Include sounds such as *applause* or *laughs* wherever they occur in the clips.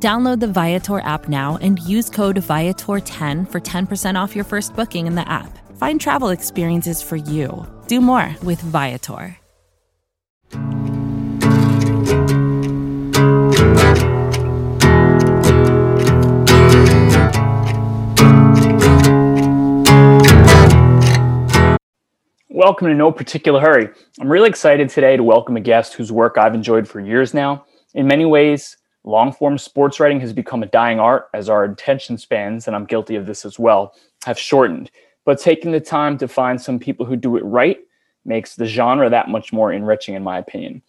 Download the Viator app now and use code Viator10 for 10% off your first booking in the app. Find travel experiences for you. Do more with Viator. Welcome to No Particular Hurry. I'm really excited today to welcome a guest whose work I've enjoyed for years now. In many ways, long form sports writing has become a dying art as our attention spans, and I'm guilty of this as well, have shortened. But taking the time to find some people who do it right makes the genre that much more enriching, in my opinion.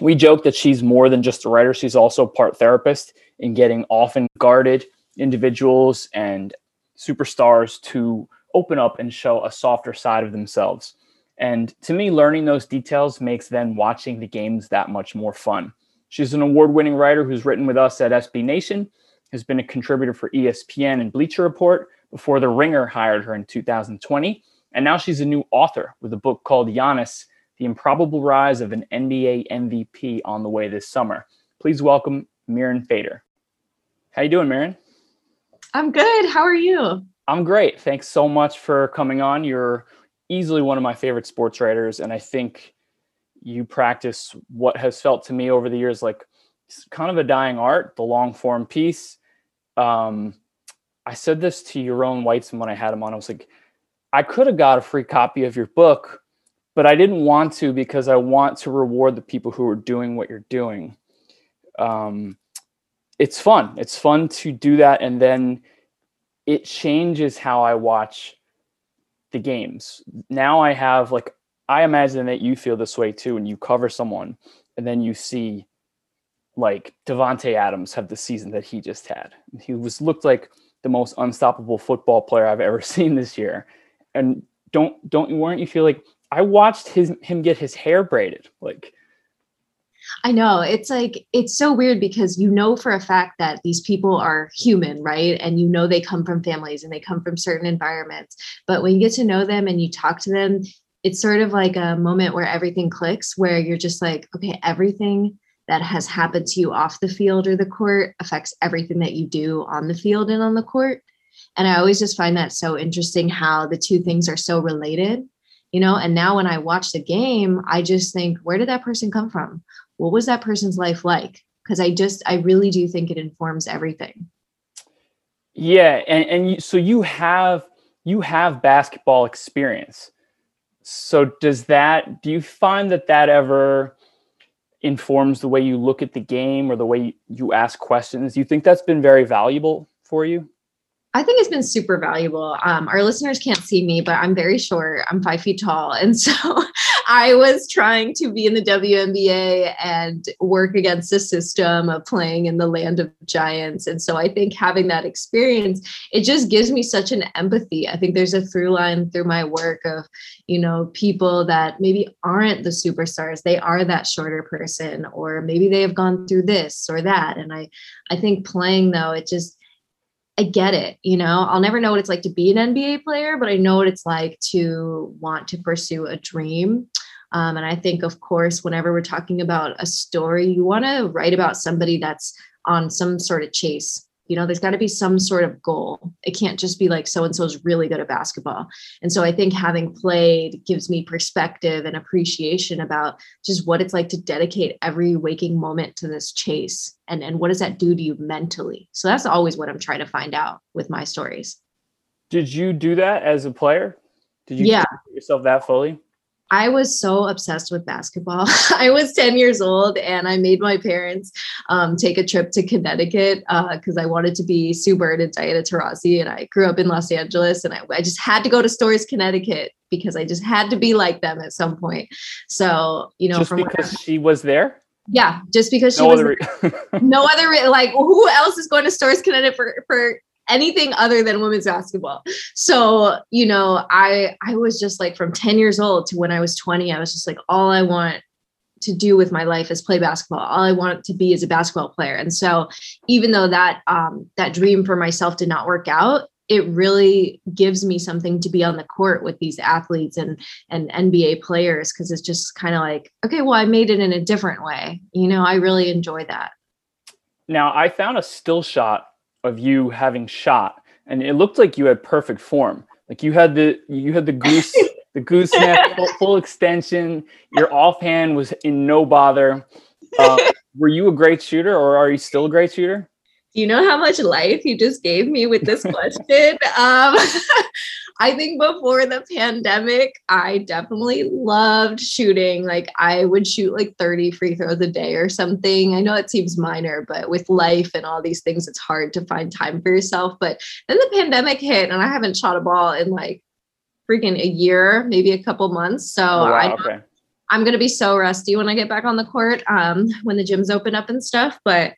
We joke that she's more than just a writer, she's also part therapist in getting often guarded individuals and superstars to open up and show a softer side of themselves. And to me, learning those details makes then watching the games that much more fun. She's an award winning writer who's written with us at SB Nation, has been a contributor for ESPN and Bleacher Report before The Ringer hired her in 2020. And now she's a new author with a book called Giannis, The Improbable Rise of an NBA MVP on the way this summer. Please welcome Mirin Fader. How you doing, Mirin? I'm good. How are you? I'm great. Thanks so much for coming on. You're easily one of my favorite sports writers, and I think you practice what has felt to me over the years like kind of a dying art, the long form piece. Um, I said this to your Yaron Weitzman when I had him on. I was like, I could have got a free copy of your book, but I didn't want to because I want to reward the people who are doing what you're doing. Um, it's fun. It's fun to do that, and then it changes how I watch the games. Now I have like I imagine that you feel this way too, and you cover someone, and then you see like Davante Adams have the season that he just had. He was looked like the most unstoppable football player I've ever *laughs* seen this year. And don't don't weren't you feel like I watched his him get his hair braided like I know it's like it's so weird because you know for a fact that these people are human, right? And you know they come from families and they come from certain environments. But when you get to know them and you talk to them, it's sort of like a moment where everything clicks, where you're just like, okay, everything that has happened to you off the field or the court affects everything that you do on the field and on the court. And I always just find that so interesting how the two things are so related, you know. And now when I watch the game, I just think, where did that person come from? What was that person's life like? Because I just, I really do think it informs everything. Yeah, and and you, so you have you have basketball experience so does that do you find that that ever informs the way you look at the game or the way you ask questions do you think that's been very valuable for you I think it's been super valuable. Um, our listeners can't see me, but I'm very short. I'm five feet tall. And so *laughs* I was trying to be in the WNBA and work against the system of playing in the land of giants. And so I think having that experience, it just gives me such an empathy. I think there's a through line through my work of, you know, people that maybe aren't the superstars. They are that shorter person, or maybe they have gone through this or that. And I, I think playing though, it just I get it. You know, I'll never know what it's like to be an NBA player, but I know what it's like to want to pursue a dream. Um, and I think, of course, whenever we're talking about a story, you want to write about somebody that's on some sort of chase you know, there's got to be some sort of goal. It can't just be like so and so's really good at basketball. And so I think having played gives me perspective and appreciation about just what it's like to dedicate every waking moment to this chase and, and what does that do to you mentally. So that's always what I'm trying to find out with my stories. Did you do that as a player? Did you yeah. yourself that fully? I was so obsessed with basketball. *laughs* I was 10 years old and I made my parents um, take a trip to Connecticut because uh, I wanted to be Sue Bird and Diana Taurasi. And I grew up in Los Angeles and I, I, just had to go to Storrs, Connecticut because I just had to be like them at some point. So, you know, just from because she was there? Yeah, just because she no was other re- *laughs* no other like who else is going to Storrs Connecticut for, for anything other than women's basketball. So, you know, I I was just like from 10 years old to when I was 20, I was just like all I want to do with my life is play basketball. All I want to be is a basketball player. And so even though that um that dream for myself did not work out, it really gives me something to be on the court with these athletes and and NBA players because it's just kind of like, okay, well, I made it in a different way. You know, I really enjoy that. Now, I found a still shot of you having shot, and it looked like you had perfect form. Like you had the you had the goose *laughs* the gooseneck full, full extension. Your offhand was in no bother. Uh, *laughs* were you a great shooter, or are you still a great shooter? you know how much life you just gave me with this question? um, *laughs* I think before the pandemic, I definitely loved shooting. Like I would shoot like 30 free throws a day or something. I know it seems minor, but with life and all these things, it's hard to find time for yourself. But then the pandemic hit and I haven't shot a ball in like freaking a year, maybe a couple months. So oh, wow, I okay. I'm gonna be so rusty when I get back on the court, um, when the gyms open up and stuff. But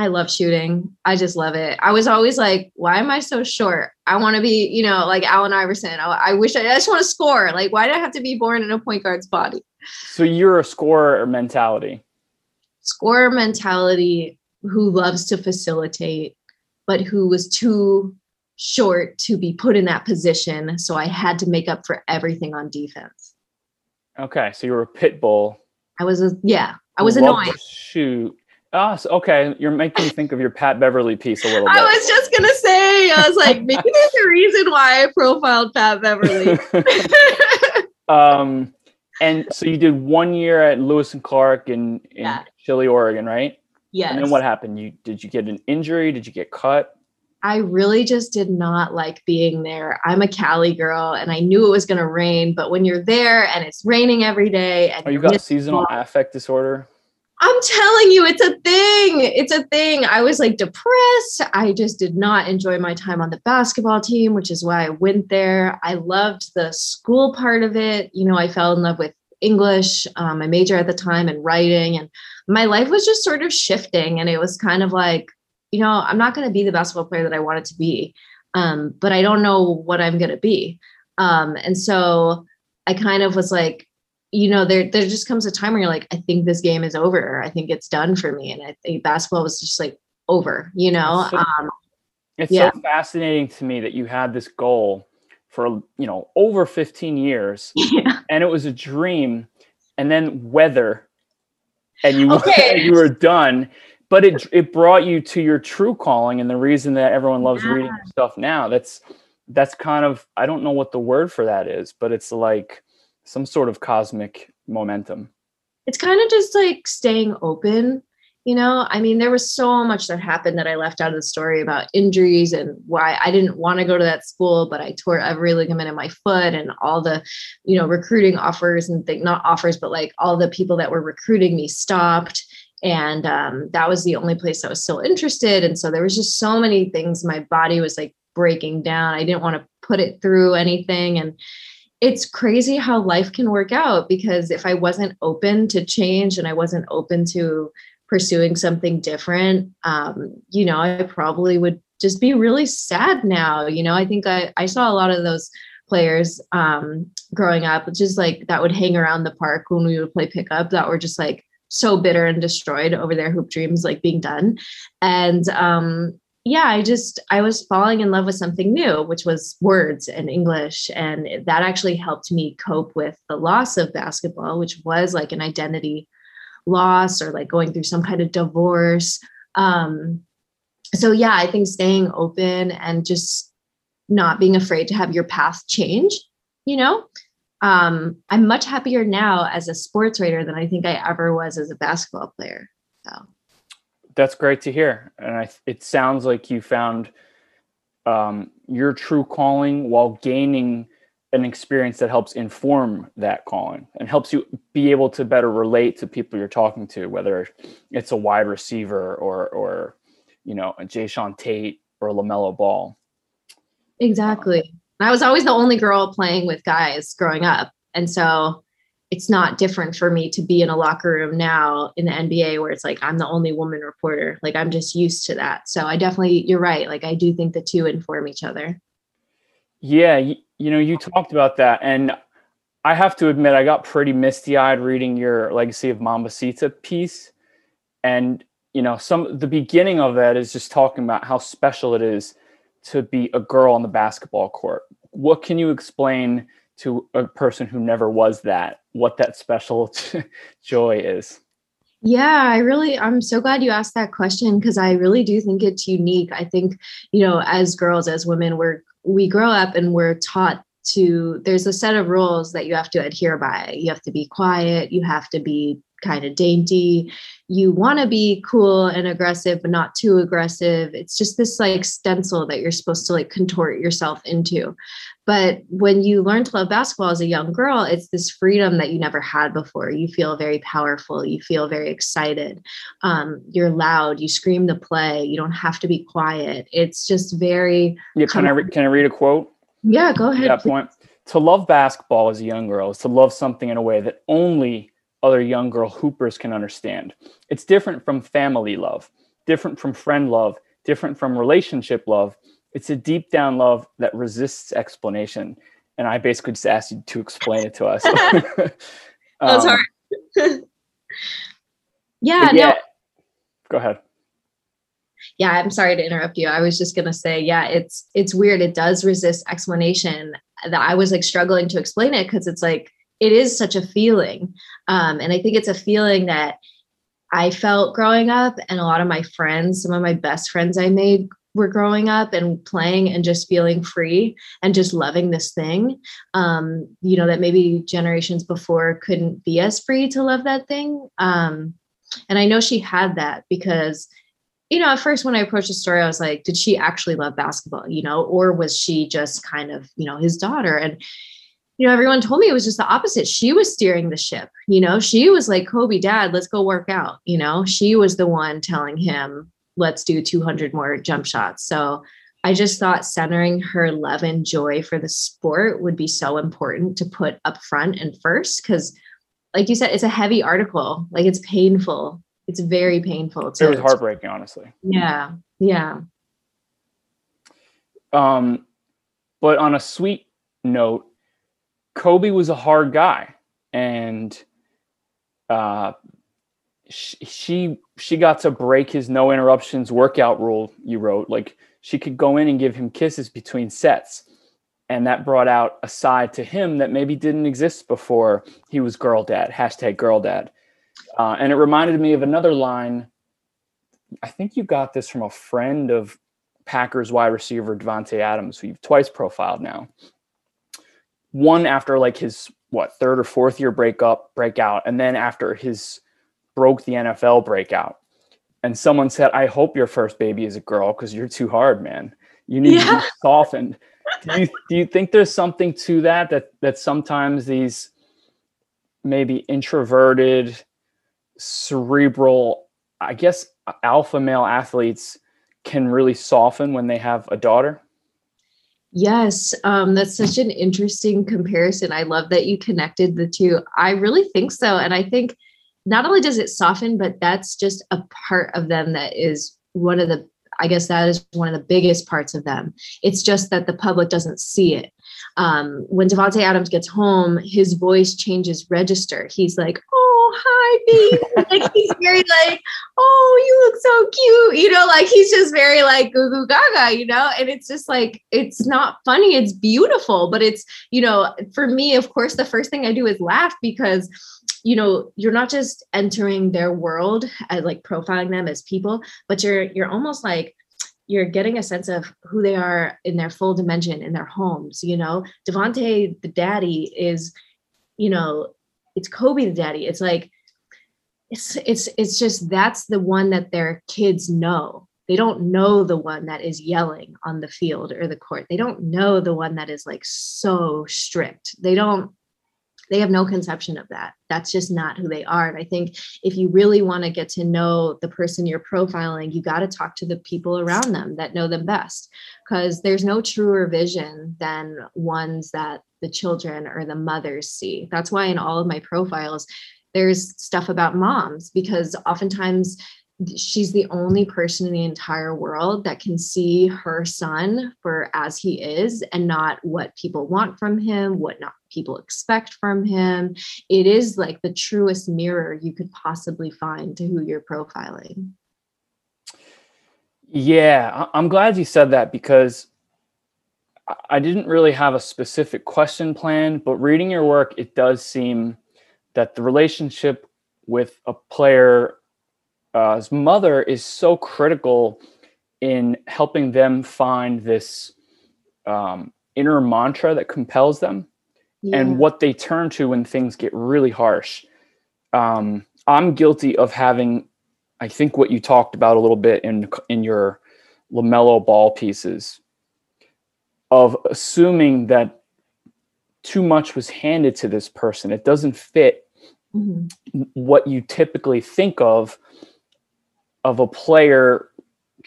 I love shooting. I just love it. I was always like, why am I so short? I want to be, you know, like Allen Iverson. I, I wish I, I just want to score. Like, why do I have to be born in a point guard's body? So you're a scorer mentality. Scorer mentality who loves to facilitate, but who was too short to be put in that position. So I had to make up for everything on defense. Okay. So you were a pit bull. I was a, yeah, I was annoying. Shoot Oh, so, okay. You're making me think of your Pat Beverley piece a little bit. I was just gonna say, I was like, *laughs* maybe there's a reason why I profiled Pat Beverley. *laughs* um, and so you did one year at Lewis and Clark in in yeah. Chile, Oregon, right? Yes. And then what happened? You did you get an injury? Did you get cut? I really just did not like being there. I'm a Cali girl and I knew it was going to rain, but when you're there and it's raining every day and oh, you got seasonal affect disorder? I'm telling you, it's a thing. It's a thing. I was like depressed. I just did not enjoy my time on the basketball team, which is why I went there. I loved the school part of it. You know, I fell in love with English, um, my major at the time, and writing. And my life was just sort of shifting. And it was kind of like, you know, I'm not going to be the basketball player that I wanted to be, um, but I don't know what I'm going to be. Um, and so I kind of was like, you know, there there just comes a time where you're like, I think this game is over. I think it's done for me. And I think basketball was just like over, you know. It's so, um, it's yeah. so fascinating to me that you had this goal for you know over 15 years *laughs* yeah. and it was a dream and then weather and you okay. *laughs* you were done but it it brought you to your true calling and the reason that everyone loves yeah. reading stuff now that's that's kind of i don't know what the word for that is but it's like some sort of cosmic momentum. It's kind of just like staying open. You know, I mean, there was so much that happened that I left out of the story about injuries and why I didn't want to go to that school, but I tore every ligament in my foot and all the, you know, recruiting offers and think not offers, but like all the people that were recruiting me stopped and um, that was the only place I was still interested. And so there was just so many things. My body was like breaking down. I didn't want to put it through anything, and it's crazy how life can work out because if I wasn't open to change and I wasn't open to pursuing something different, um, you know, I probably would just be really sad now. You know, I think I, I saw a lot of those players um, growing up, just like that would hang around the park when we would play pickup that were just like so bitter and destroyed over their hoop dreams like being done. And um, yeah, I just I was falling in love with something new, which was words and English, and that actually helped me cope with the loss of basketball, which was like an identity loss or like going through some kind of divorce. Um, so yeah, I think staying open and just not being afraid to have your path change, you know. Um, I'm much happier now as a sports writer than I think I ever was as a basketball player. That's great to hear, and I, it sounds like you found um, your true calling while gaining an experience that helps inform that calling and helps you be able to better relate to people you're talking to, whether it's a wide receiver or or you know a Jae'Sean Tate or a LaMelo Ball. Exactly. I was always the only girl playing with guys growing up, and so it's not different for me to be in a locker room now in the NBA where it's like I'm the only woman reporter. Like I'm just used to that. So I definitely, you're right. Like I do think the two inform each other. Yeah, you, you know, you talked about that, and I have to admit, I got pretty misty eyed reading your Legacy of Mambacita piece, and you know, some the beginning of that is just talking about how special it is to be a girl on the basketball court. What can you explain to a person who never was that? What that special *laughs* joy is? Yeah, I really, I'm so glad you asked that question because I really do think it's unique. I think, you know, as girls, as women, we're we grow up and we're taught to there's a set of rules that you have to adhere by. You have to be quiet you have to be kind of dainty. You want to be cool and aggressive but not too aggressive. It's just this like stencil that you're supposed to like contort yourself into. But when you learn to love basketball as a young girl it's this freedom that you never had before. You feel very powerful you feel very excited. Um, you're loud you scream the play you don't have to be quiet. It's just very yeah can i re- can i read a quote yeah go ahead that point to love basketball as a young girl is to love something in a way that only other young girl hoopers can understand. It's different from family love, different from friend love, different from relationship love. It's a deep down love that resists explanation. And I basically just asked you to explain it to us. um, *laughs* *laughs* oh, sorry. *laughs* yeah, yeah, no. Go ahead. Yeah, I'm sorry to interrupt you. I was just gonna say, yeah, it's it's weird. It does resist explanation. That I was like struggling to explain it because it's like it is such a feeling. Um, and I think it's a feeling that I felt growing up, and a lot of my friends, some of my best friends I made were growing up and playing and just feeling free and just loving this thing. Um, you know, that maybe generations before couldn't be as free to love that thing. Um, and I know she had that because, you know, at first when I approached the story, I was like, did she actually love basketball, you know, or was she just kind of, you know, his daughter? And you know, everyone told me it was just the opposite. She was steering the ship. You know, she was like, Kobe, dad, let's go work out. You know, she was the one telling him, let's do 200 more jump shots. So I just thought centering her love and joy for the sport would be so important to put up front and first. Cause, like you said, it's a heavy article. Like it's painful. It's very painful. To, it was heartbreaking, honestly. Yeah. Yeah. Um, but on a sweet note, Kobe was a hard guy, and uh, she, she she got to break his no interruptions workout rule. You wrote like she could go in and give him kisses between sets, and that brought out a side to him that maybe didn't exist before he was girl dad. Hashtag girl dad, uh, and it reminded me of another line. I think you got this from a friend of Packers wide receiver Davante Adams, who you've twice profiled now one after like his what third or fourth year breakup breakout and then after his broke the NFL breakout and someone said I hope your first baby is a girl cuz you're too hard man you need yeah. to be *laughs* softened do you do you think there's something to that that that sometimes these maybe introverted cerebral I guess alpha male athletes can really soften when they have a daughter Yes, um, that's such an interesting comparison. I love that you connected the two. I really think so. And I think not only does it soften, but that's just a part of them that is one of the, I guess that is one of the biggest parts of them. It's just that the public doesn't see it. Um, when Davante Adams gets home, his voice changes register. He's like, oh, hi, baby. like he's very like, oh, you look so cute. You know, like he's just very like goo goo gaga, you know? And it's just like, it's not funny. It's beautiful. But it's, you know, for me, of course, the first thing I do is laugh because you know you're not just entering their world and like profiling them as people but you're you're almost like you're getting a sense of who they are in their full dimension in their homes you know Davante the daddy is you know it's Kobe the daddy. It's like it's it's it's just that's the one that their kids know. They don't know the one that is yelling on the field or the court. They don't know the one that is like so strict. They don't they have no conception of that. That's just not who they are. And I think if you really want to get to know the person you're profiling, you got to talk to the people around them that know them best because there's no truer vision than ones that the children or the mothers see. That's why in all of my profiles, there's stuff about moms because oftentimes she's the only person in the entire world that can see her son for as he is and not what people want from him what not people expect from him it is like the truest mirror you could possibly find to who you're profiling yeah i'm glad you said that because i didn't really have a specific question planned but reading your work it does seem that the relationship with a player's uh, mother is so critical in helping them find this um, inner mantra that compels them yeah. and what they turn to when things get really harsh. Um, I'm guilty of having, I think, what you talked about a little bit in in your LaMelo Ball pieces, of assuming that too much was handed to this person. It doesn't fit mm-hmm. what you typically think of of a player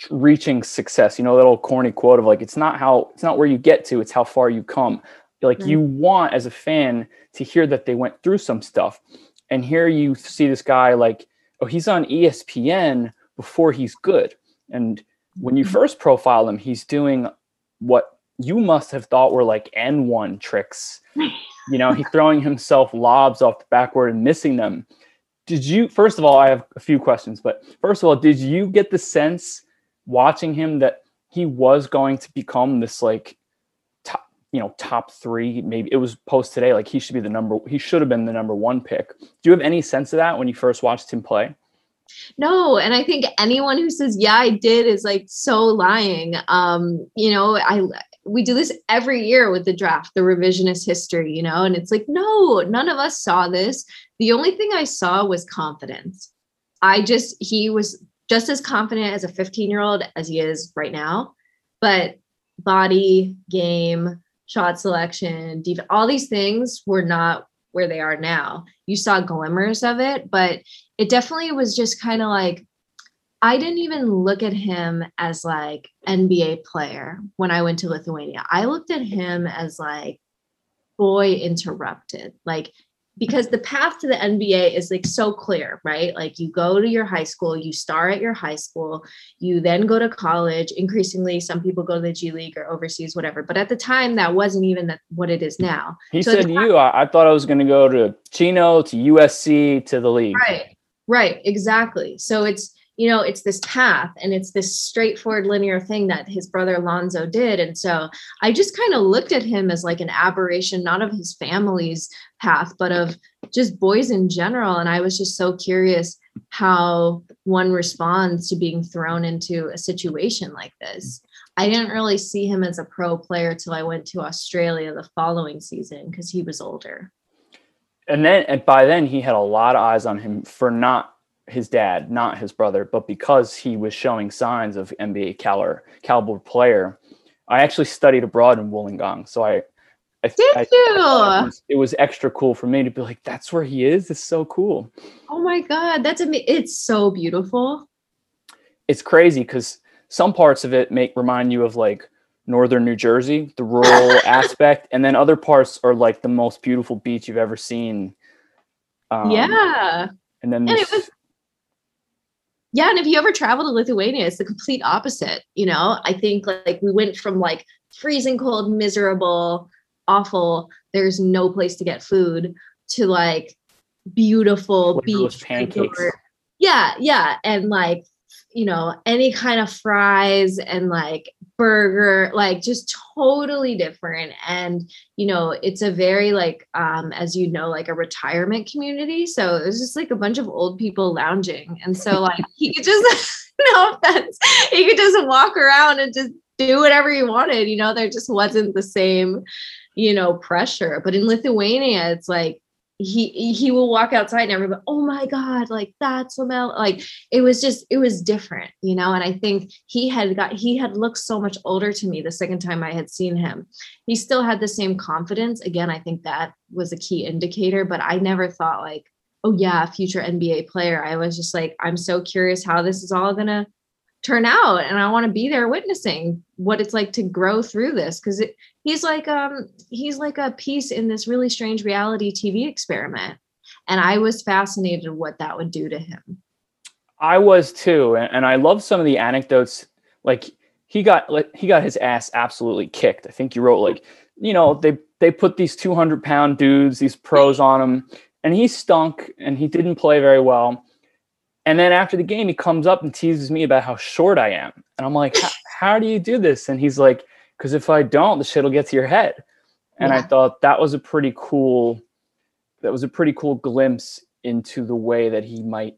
reaching success you know that old corny quote of like it's not how it's not where you get to it's how far you come like you want as a fan to hear that they went through some stuff and here you see this guy like oh he's on espn before he's good and when you mm-hmm. first profile him he's doing what you must have thought were like And1 tricks you know he's throwing himself lobs off the backboard and missing them. Did you first of all i have a few questions but first of all did you get the sense watching him that he was going to become this like top you know top three? Maybe it was post today like he should be the number he should have been the number one pick. Do you have any sense of that when you first watched him play? No and i think anyone who says yeah i did is like so lying. Um you know i we do this every year with the draft, the revisionist history, you know, and it's like, no, none of us saw this. The only thing I saw was confidence. I just, he was just as confident as a 15 year old as he is right now, but body, game, shot selection, def- all these things were not where they are now. You saw glimmers of it, but it definitely was just kind of like I didn't even look at him as like NBA player when I went to Lithuania. I looked at him as like boy interrupted. Like because the path to the NBA is like so clear, right? Like you go to your high school, you star at your high school, you then go to college. Increasingly, some people go to the G League or overseas, whatever. But at the time, that wasn't even that, what it is now. He so said you. I, I thought I was going to go to Chino, to USC, to the league. Right, right, exactly. So it's you know it's this path and it's this straightforward linear thing that his brother Lonzo did. And so I just kind of looked at him as like an aberration not of his family's path but of just boys in general. And I was just so curious how one responds to being thrown into a situation like this. I didn't really see him as a pro player till I went to Australia the following season because he was older. And then and by then he had a lot of eyes on him for not his dad, not his brother, but because he was showing signs of NBA caliber caliber player, I actually studied abroad in Wollongong. So I, I did I, you? It was, it was, extra cool for me to be like, that's where he is. It's so cool. Oh my god, that's amazing! It's so beautiful. It's crazy because some parts of it make remind you of like northern New Jersey, the rural *laughs* aspect, and then other parts are like the most beautiful beach you've ever seen. Um, yeah. And then and it was yeah and if you ever travel to lithuania it's the complete opposite you know? I think like we went from like freezing cold miserable awful there's no place to get food to like beautiful beach pancakes. yeah yeah and like you know any kind of fries and like burger like just totally different. And you know it's a very like um as you know like a retirement community. So there's just like a bunch of old people lounging. And so like *laughs* he could just *laughs* no offense he could just walk around and just do whatever he wanted. You know there just wasn't the same you know pressure. But in lithuania it's like he he will walk outside and everybody oh my god like that's Lamelo like it was just it was different you know and I think he had got he had looked so much older to me the second time I had seen him. He still had the same confidence. Again I think that was a key indicator but I never thought like oh yeah future NBA player. I was just like I'm so curious how this is all gonna turn out and i want to be there witnessing what it's like to grow through this because he's like um he's like a piece in this really strange reality tv experiment and i was fascinated what that would do to him. I was too and i love some of the anecdotes like he got like he got his ass absolutely kicked. I think you wrote like you know they they put these 200 pound dudes these pros on him and he stunk and he didn't play very well and then after the game, he comes up and teases me about how short I am. And I'm like, *laughs* how do you do this? And he's like, because if I don't, the shit'll get to your head. And yeah. I thought that was a pretty cool, that was a pretty cool glimpse into the way that he might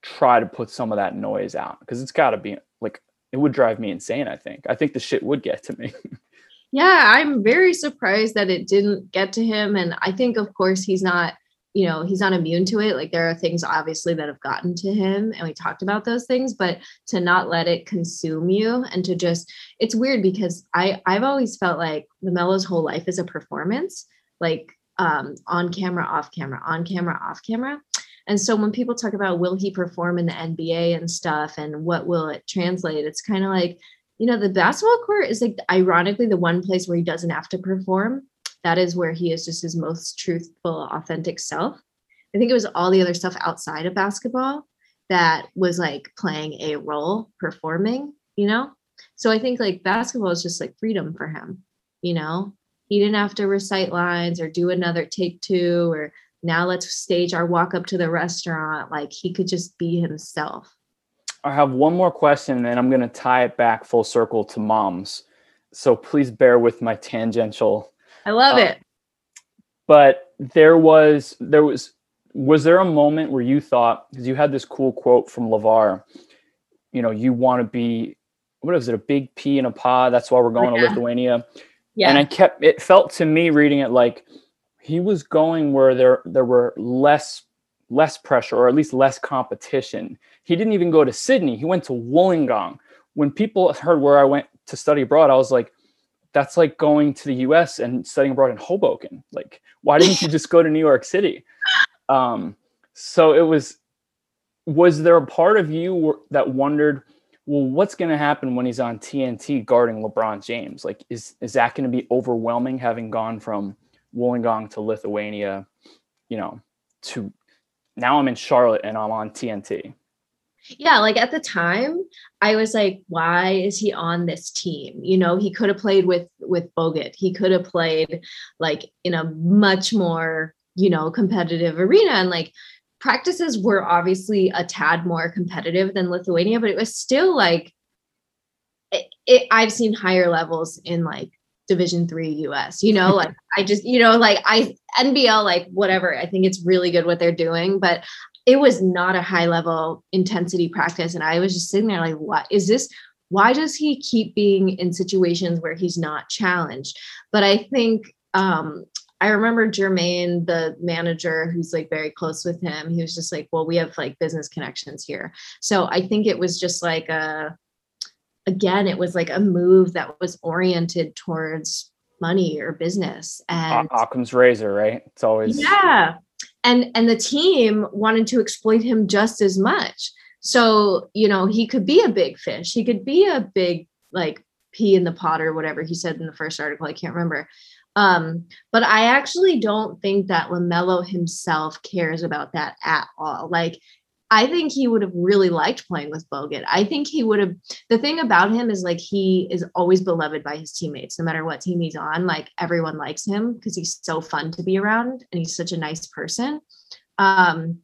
try to put some of that noise out. Because it's got to be like, it would drive me insane, I think. I think the shit would get to me. *laughs* yeah, I'm very surprised that it didn't get to him. And I think, of course, he's not you know he's not immune to it. Like there are things obviously that have gotten to him and we talked about those things but to not let it consume you and to just it's weird because i i've always felt like lamelo's whole life is a performance like um on camera off camera on camera off camera. And so when people talk about will he perform in the nba and stuff and what will it translate it's kind of like you know the basketball court is like ironically the one place where he doesn't have to perform that is where he is just his most truthful, authentic self. I think it was all the other stuff outside of basketball that was like playing a role, performing, you know? So I think like basketball is just like freedom for him, you know? He didn't have to recite lines or do another take two or now let's stage our walk up to the restaurant. Like he could just be himself. I have one more question and then I'm going to tie it back full circle to moms. So please bear with my tangential I love uh, it. But there was there was was there a moment where you thought because you had this cool quote from LaVar, you know, you want to be what is it, a big pea in a pod? That's why we're going yeah. to Lithuania. Yeah. And I kept it felt to me reading it like he was going where there there were less less pressure or at least less competition. He didn't even go to Sydney. He went to Wollongong. When people heard where I went to study abroad, I was like, that's like going to the US and studying abroad in Hoboken. Like, why didn't you just go to New York City? Um, so it was, was there a part of you that wondered, well, what's going to happen when he's on TNT guarding LeBron James? Like, is, is that going to be overwhelming having gone from Wollongong to Lithuania, you know, to now I'm in Charlotte and I'm on TNT? Yeah like at the time i was like why is he on this team? You know he could have played with with bogut. He could have played like in a much more you know competitive arena. And like practices were obviously a tad more competitive than lithuania but it was still like it, it, i've seen higher levels in like division three us you know like *laughs* i just you know like i nbl like whatever i think it's really good what they're doing but it was not a high level intensity practice. And I was just sitting there like, what is this? Why does he keep being in situations where he's not challenged? But I think um, I remember Jermaine, the manager who's like very close with him, he was just like, well, we have like business connections here. So I think it was just like a, again, it was like a move that was oriented towards money or business and Occam's razor, right? It's always yeah and and the team wanted to exploit him just as much. So you know he could be a big fish. He could be a big like pea in the pot or whatever he said in the first article. I can't remember. Um but i actually don't think that lamelo himself cares about that at all. Like I think he would have really liked playing with Bogut. I think he would have. The thing about him is like he is always beloved by his teammates, no matter what team he's on. Like everyone likes him because he's so fun to be around and he's such a nice person. Um,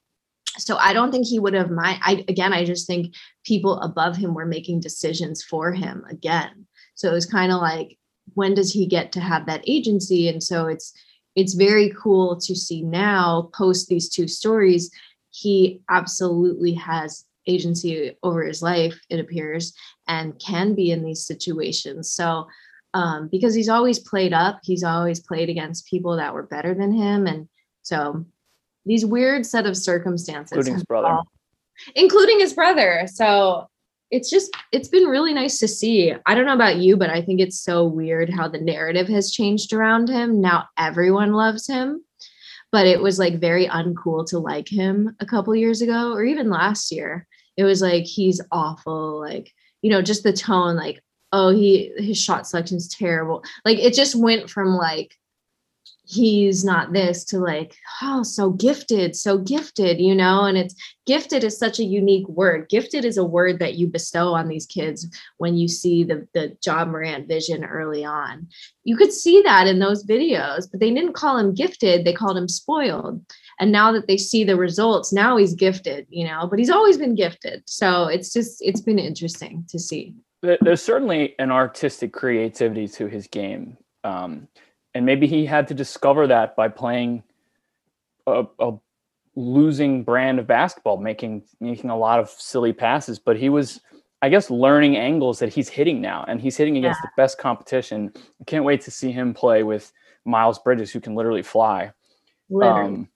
so I don't think he would have mind. I again, I just think people above him were making decisions for him again. So it was kind of like, when does he get to have that agency? And so it's it's very cool to see now post these two stories he absolutely has agency over his life, it appears, and can be in these situations. So, um, because he's always played up, he's always played against people that were better than him. And so, these weird set of circumstances, including his brother, all, including his brother. So, it's just, it's been really nice to see. I don't know about you, but I think it's so weird how the narrative has changed around him. Now everyone loves him but it was like very uncool to like him a couple years ago or even last year. It was like he's awful, like you know, just the tone, like, oh, he his shot selection is terrible. Like it just went from like he's not this to like oh so gifted so gifted you know? And it's gifted is such a unique word. Gifted is a word that you bestow on these kids when you see the the Ja Morant vision early on. You could see that in those videos but they didn't call him gifted they called him spoiled. And now that they see the results now he's gifted you know? But he's always been gifted. So it's just it's been interesting to see. There's certainly an artistic creativity to his game. Um, and maybe he had to discover that by playing a, a, losing brand of basketball, making making a lot of silly passes. But he was, I guess, learning angles that he's hitting now, and he's hitting against yeah. the best competition. I can't wait to see him play with Miles Bridges, who can literally fly. Literally. Um,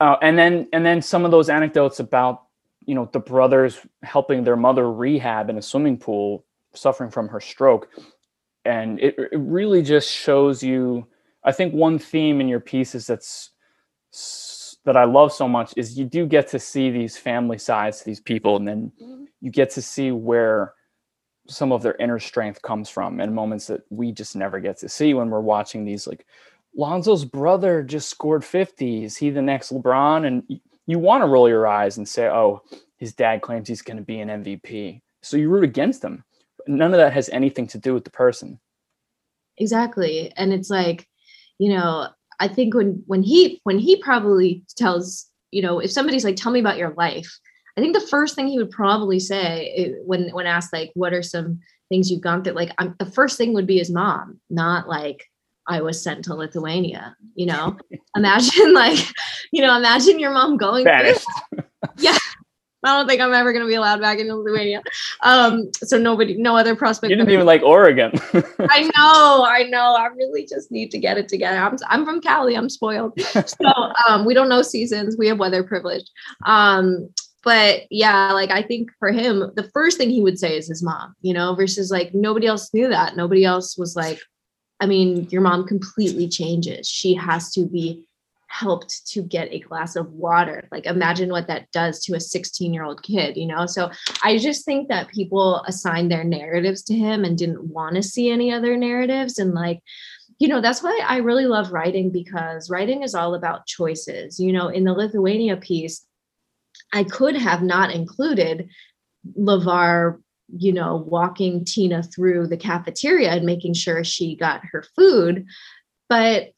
uh, and then and then some of those anecdotes about you know the brothers helping their mother rehab in a swimming pool suffering from her stroke and it, it really just shows you i think one theme in your pieces that's that i love so much is you do get to see these family sides to these people and then mm-hmm. you get to see where some of their inner strength comes from in moments that we just never get to see when we're watching these like lonzo's brother just scored 50 is he the next lebron and you want to roll your eyes and say oh his dad claims he's going to be an mvp so you root against him none of that has anything to do with the person. Exactly. And it's like you know i think when when he when he probably tells you know if somebody's like tell me about your life i think the first thing he would probably say eh, when when asked like what are some things you've gone through? Like I'm, the first thing would be his mom not like i was sent to lithuania you know? *laughs* Imagine *laughs* like you know imagine your mom going through. *laughs* yeah I don't think I'm ever going to be allowed back in Lithuania. Um, so nobody, no other prospect. You didn't even like Oregon. *laughs* I know, I know. I really just need to get it together. I'm, I'm from Cali. I'm spoiled. *laughs* So um, we don't know seasons. We have weather privilege. Um, but yeah, like I think for him, the first thing he would say is his mom, you know, versus like nobody else knew that. Nobody else was like, I mean, your mom completely changes. She has to be helped to get a glass of water. Like imagine what that does to a 16 year old kid, you know? So I just think that people assigned their narratives to him and didn't want to see any other narratives. And like, you know, that's why I really love writing because writing is all about choices. You know, in the Lithuania piece, I could have not included LaVar you know, walking Tina through the cafeteria and making sure she got her food. But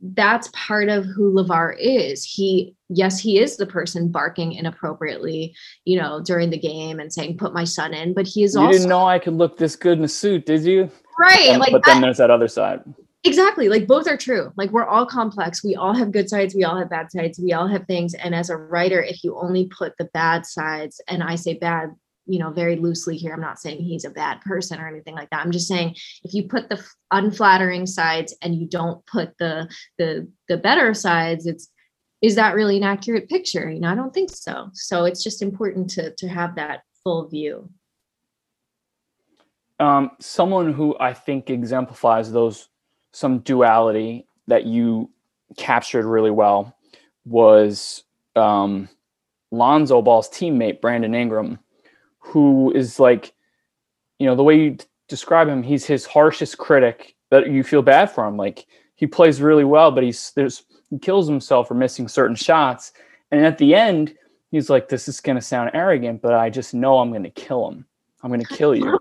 that's part of who LaVar is. He, yes, he is the person barking inappropriately, you know, during the game and saying, put my son in, but he is you also. You didn't know I could look this good in a suit, did you? Right. And, like, but then there's that other side. Exactly. Like both are true. Like we're all complex. We all have good sides. We all have bad sides. We all have things. And as a writer, if you only put the bad sides, and I say bad you know very loosely here i'm not saying he's a bad person or anything like that. I'm just saying if you put the unflattering sides and you don't put the the the better sides it's is that really an accurate picture? You know i don't think so. So it's just important to to have that full view. Um, someone who i think exemplifies those some duality that you captured really well was um, lonzo ball's teammate brandon ingram who is like, you know, the way you describe him, he's his harshest critic that you feel bad for him. Like he plays really well, but he's there's he kills himself for missing certain shots. And at the end, he's like, This is gonna sound arrogant, but I just know I'm gonna kill him. I'm gonna *laughs* kill you.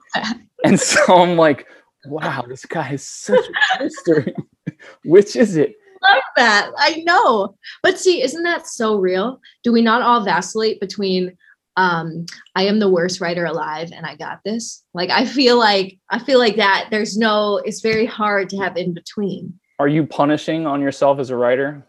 And so I'm like, wow, this guy is such a history. *laughs* Which is it? love that. I know. But see, isn't that so real? Do we not all vacillate between um i am the worst writer alive and i got this. Like i feel like i feel like that there's no it's very hard to have in between. Are you punishing on yourself as a writer?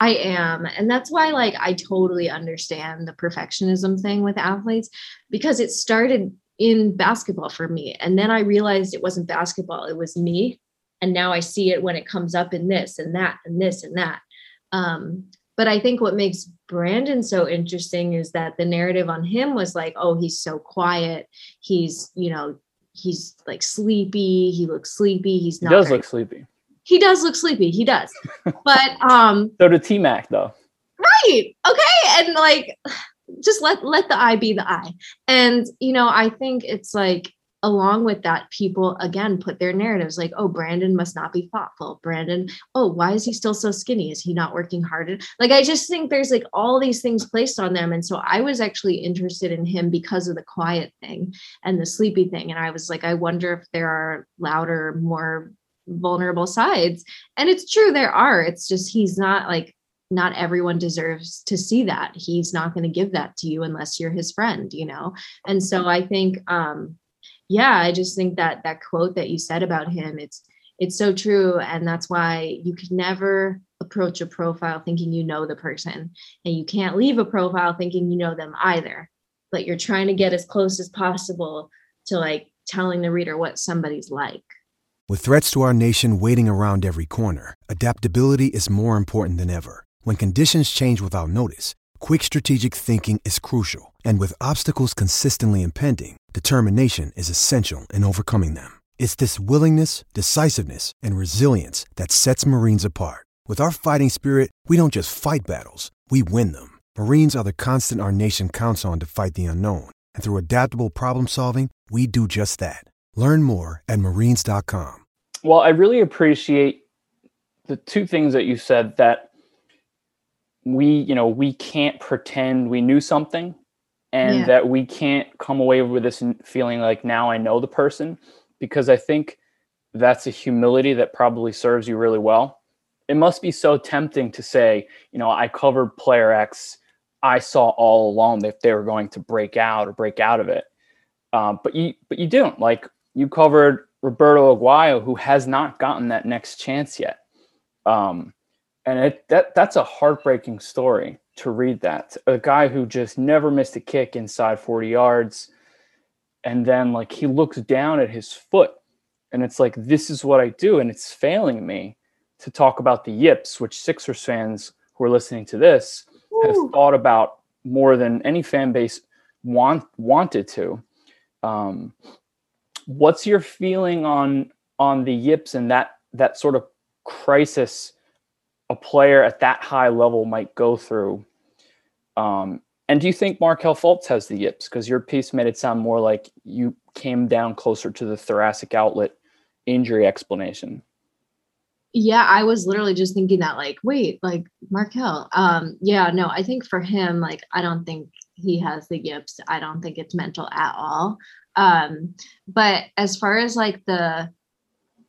I am. And that's why like i totally understand the perfectionism thing with athletes because it started in basketball for me. And then i realized it wasn't basketball it was me. And now i see it when it comes up in this and that and this and that. Um but I think what makes Brandon so interesting is that the narrative on him was like, oh, he's so quiet. He's, you know, he's like sleepy. He looks sleepy. He's not. He does very- look sleepy. He does look sleepy. He does. *laughs* but um so did T Mac though. Right. Okay. And like *sighs* just let let the eye be the eye and you know i think it's like along with that people again put their narratives like oh brandon must not be thoughtful. Brandon oh why is he still so skinny? Is he not working hard like i just think there's like all these things placed on them. And so i was actually interested in him because of the quiet thing and the sleepy thing. And i was like i wonder if there are louder more vulnerable sides. And it's true there are. It's just he's not like not everyone deserves to see that. He's not going to give that to you unless you're his friend you know? And so i think um yeah i just think that that quote that you said about him it's it's so true and that's why you can never approach a profile thinking you know the person and you can't leave a profile thinking you know them either but you're trying to get as close as possible to like telling the reader what somebody's like with threats to our nation waiting around every corner adaptability is more important than ever when conditions change without notice, quick strategic thinking is crucial. And with obstacles consistently impending, determination is essential in overcoming them. It's this willingness, decisiveness, and resilience that sets Marines apart. With our fighting spirit, we don't just fight battles, we win them. Marines are the constant our nation counts on to fight the unknown. And through adaptable problem solving, we do just that. Learn more at marines.com. Well, I really appreciate the two things that you said that we you know we can't pretend we knew something and yeah. that we can't come away with this feeling like now i know the person because i think that's a humility that probably serves you really well. It must be so tempting to say you know i covered player x i saw all along that they were going to break out or break out of it. Um, but you but you don't. Like you covered roberto aguayo who has not gotten that next chance yet. Um, and it that that's a heartbreaking story to read that a guy who just never missed a kick inside 40 yards and then like he looks down at his foot and it's like this is what i do and it's failing me to talk about the yips which sixers fans who are listening to this Ooh. have thought about more than any fan base want wanted to um, what's your feeling on on the yips and that that sort of crisis a player at that high level might go through. Um, and do you think Markelle Fultz has the yips? Because your piece made it sound more like you came down closer to the thoracic outlet injury explanation. Yeah, I was literally just thinking that, like, wait, like Markelle. Um, yeah, no, I think for him, like, I don't think he has the yips. I don't think it's mental at all. Um, but as far as like the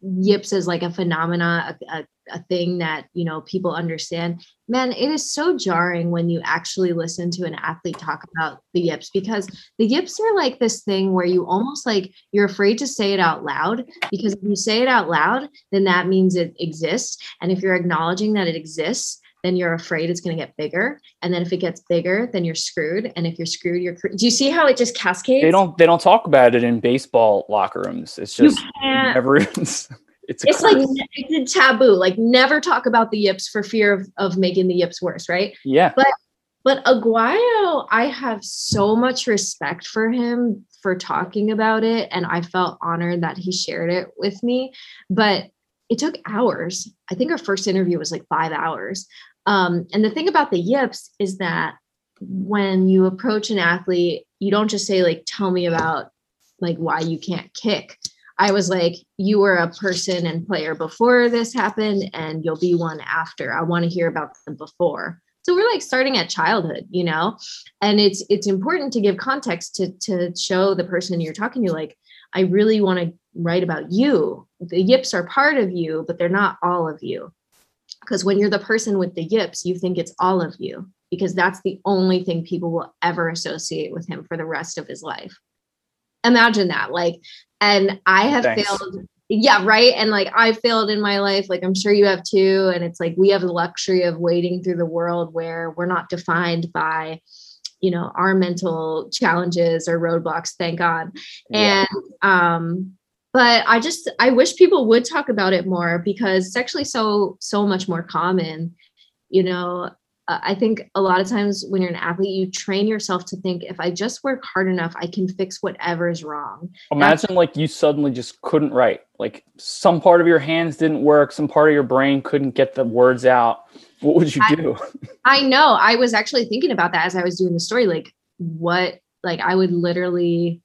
yips as like a phenomena, a, a a thing that you know people understand. Man it is so jarring when you actually listen to an athlete talk about the yips because the yips are like this thing where you almost like you're afraid to say it out loud because if you say it out loud then that means it exists. And if you're acknowledging that it exists then you're afraid it's going to get bigger. And then if it gets bigger then you're screwed. And if you're screwed you're do you see how it just cascades? They don't they don't talk about it in baseball locker rooms. It's just everyone's *laughs* it's it's like it's a taboo. Like never talk about the yips for fear of, of making the yips worse, right? Yeah. But but Aguayo, I have so much respect for him for talking about it. And I felt honored that he shared it with me. But it took hours. I think our first interview was like five hours. Um, and the thing about the yips is that when you approach an athlete, you don't just say, like, tell me about like why you can't kick I was like, you were a person and player before this happened, and you'll be one after. I want to hear about them before. So we're like starting at childhood, you know, and it's it's important to give context to to show the person you're talking to, like, I really want to write about you. The yips are part of you, but they're not all of you. Because when you're the person with the yips, you think it's all of you because that's the only thing people will ever associate with him for the rest of his life imagine that like and i have Thanks. failed yeah right and like i failed in my life like i'm sure you have too and it's like we have the luxury of wading through the world where we're not defined by you know our mental challenges or roadblocks thank god yeah. and um but i just i wish people would talk about it more because it's actually so so much more common you know uh, I think a lot of times when you're an athlete, you train yourself to think if I just work hard enough, I can fix whatever is wrong. Imagine That's- like you suddenly just couldn't write. Like some part of your hands didn't work, some part of your brain couldn't get the words out. What would you do? I, *laughs* I know. I was actually thinking about that as I was doing the story. Like, what, like, I would literally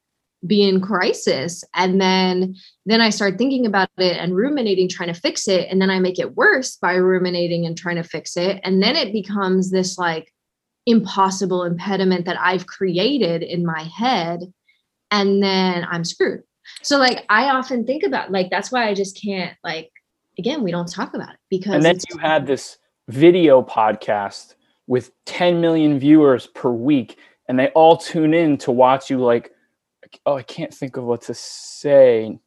be in crisis. And then then i start thinking about it and ruminating trying to fix it. And then i make it worse by ruminating and trying to fix it. And then it becomes this like impossible impediment that i've created in my head. And then i'm screwed. So like i often think about like that's why i just can't like again we don't talk about it because and then you had this video podcast with 10 million viewers per week and they all tune in to watch you like oh, I can't think of what to say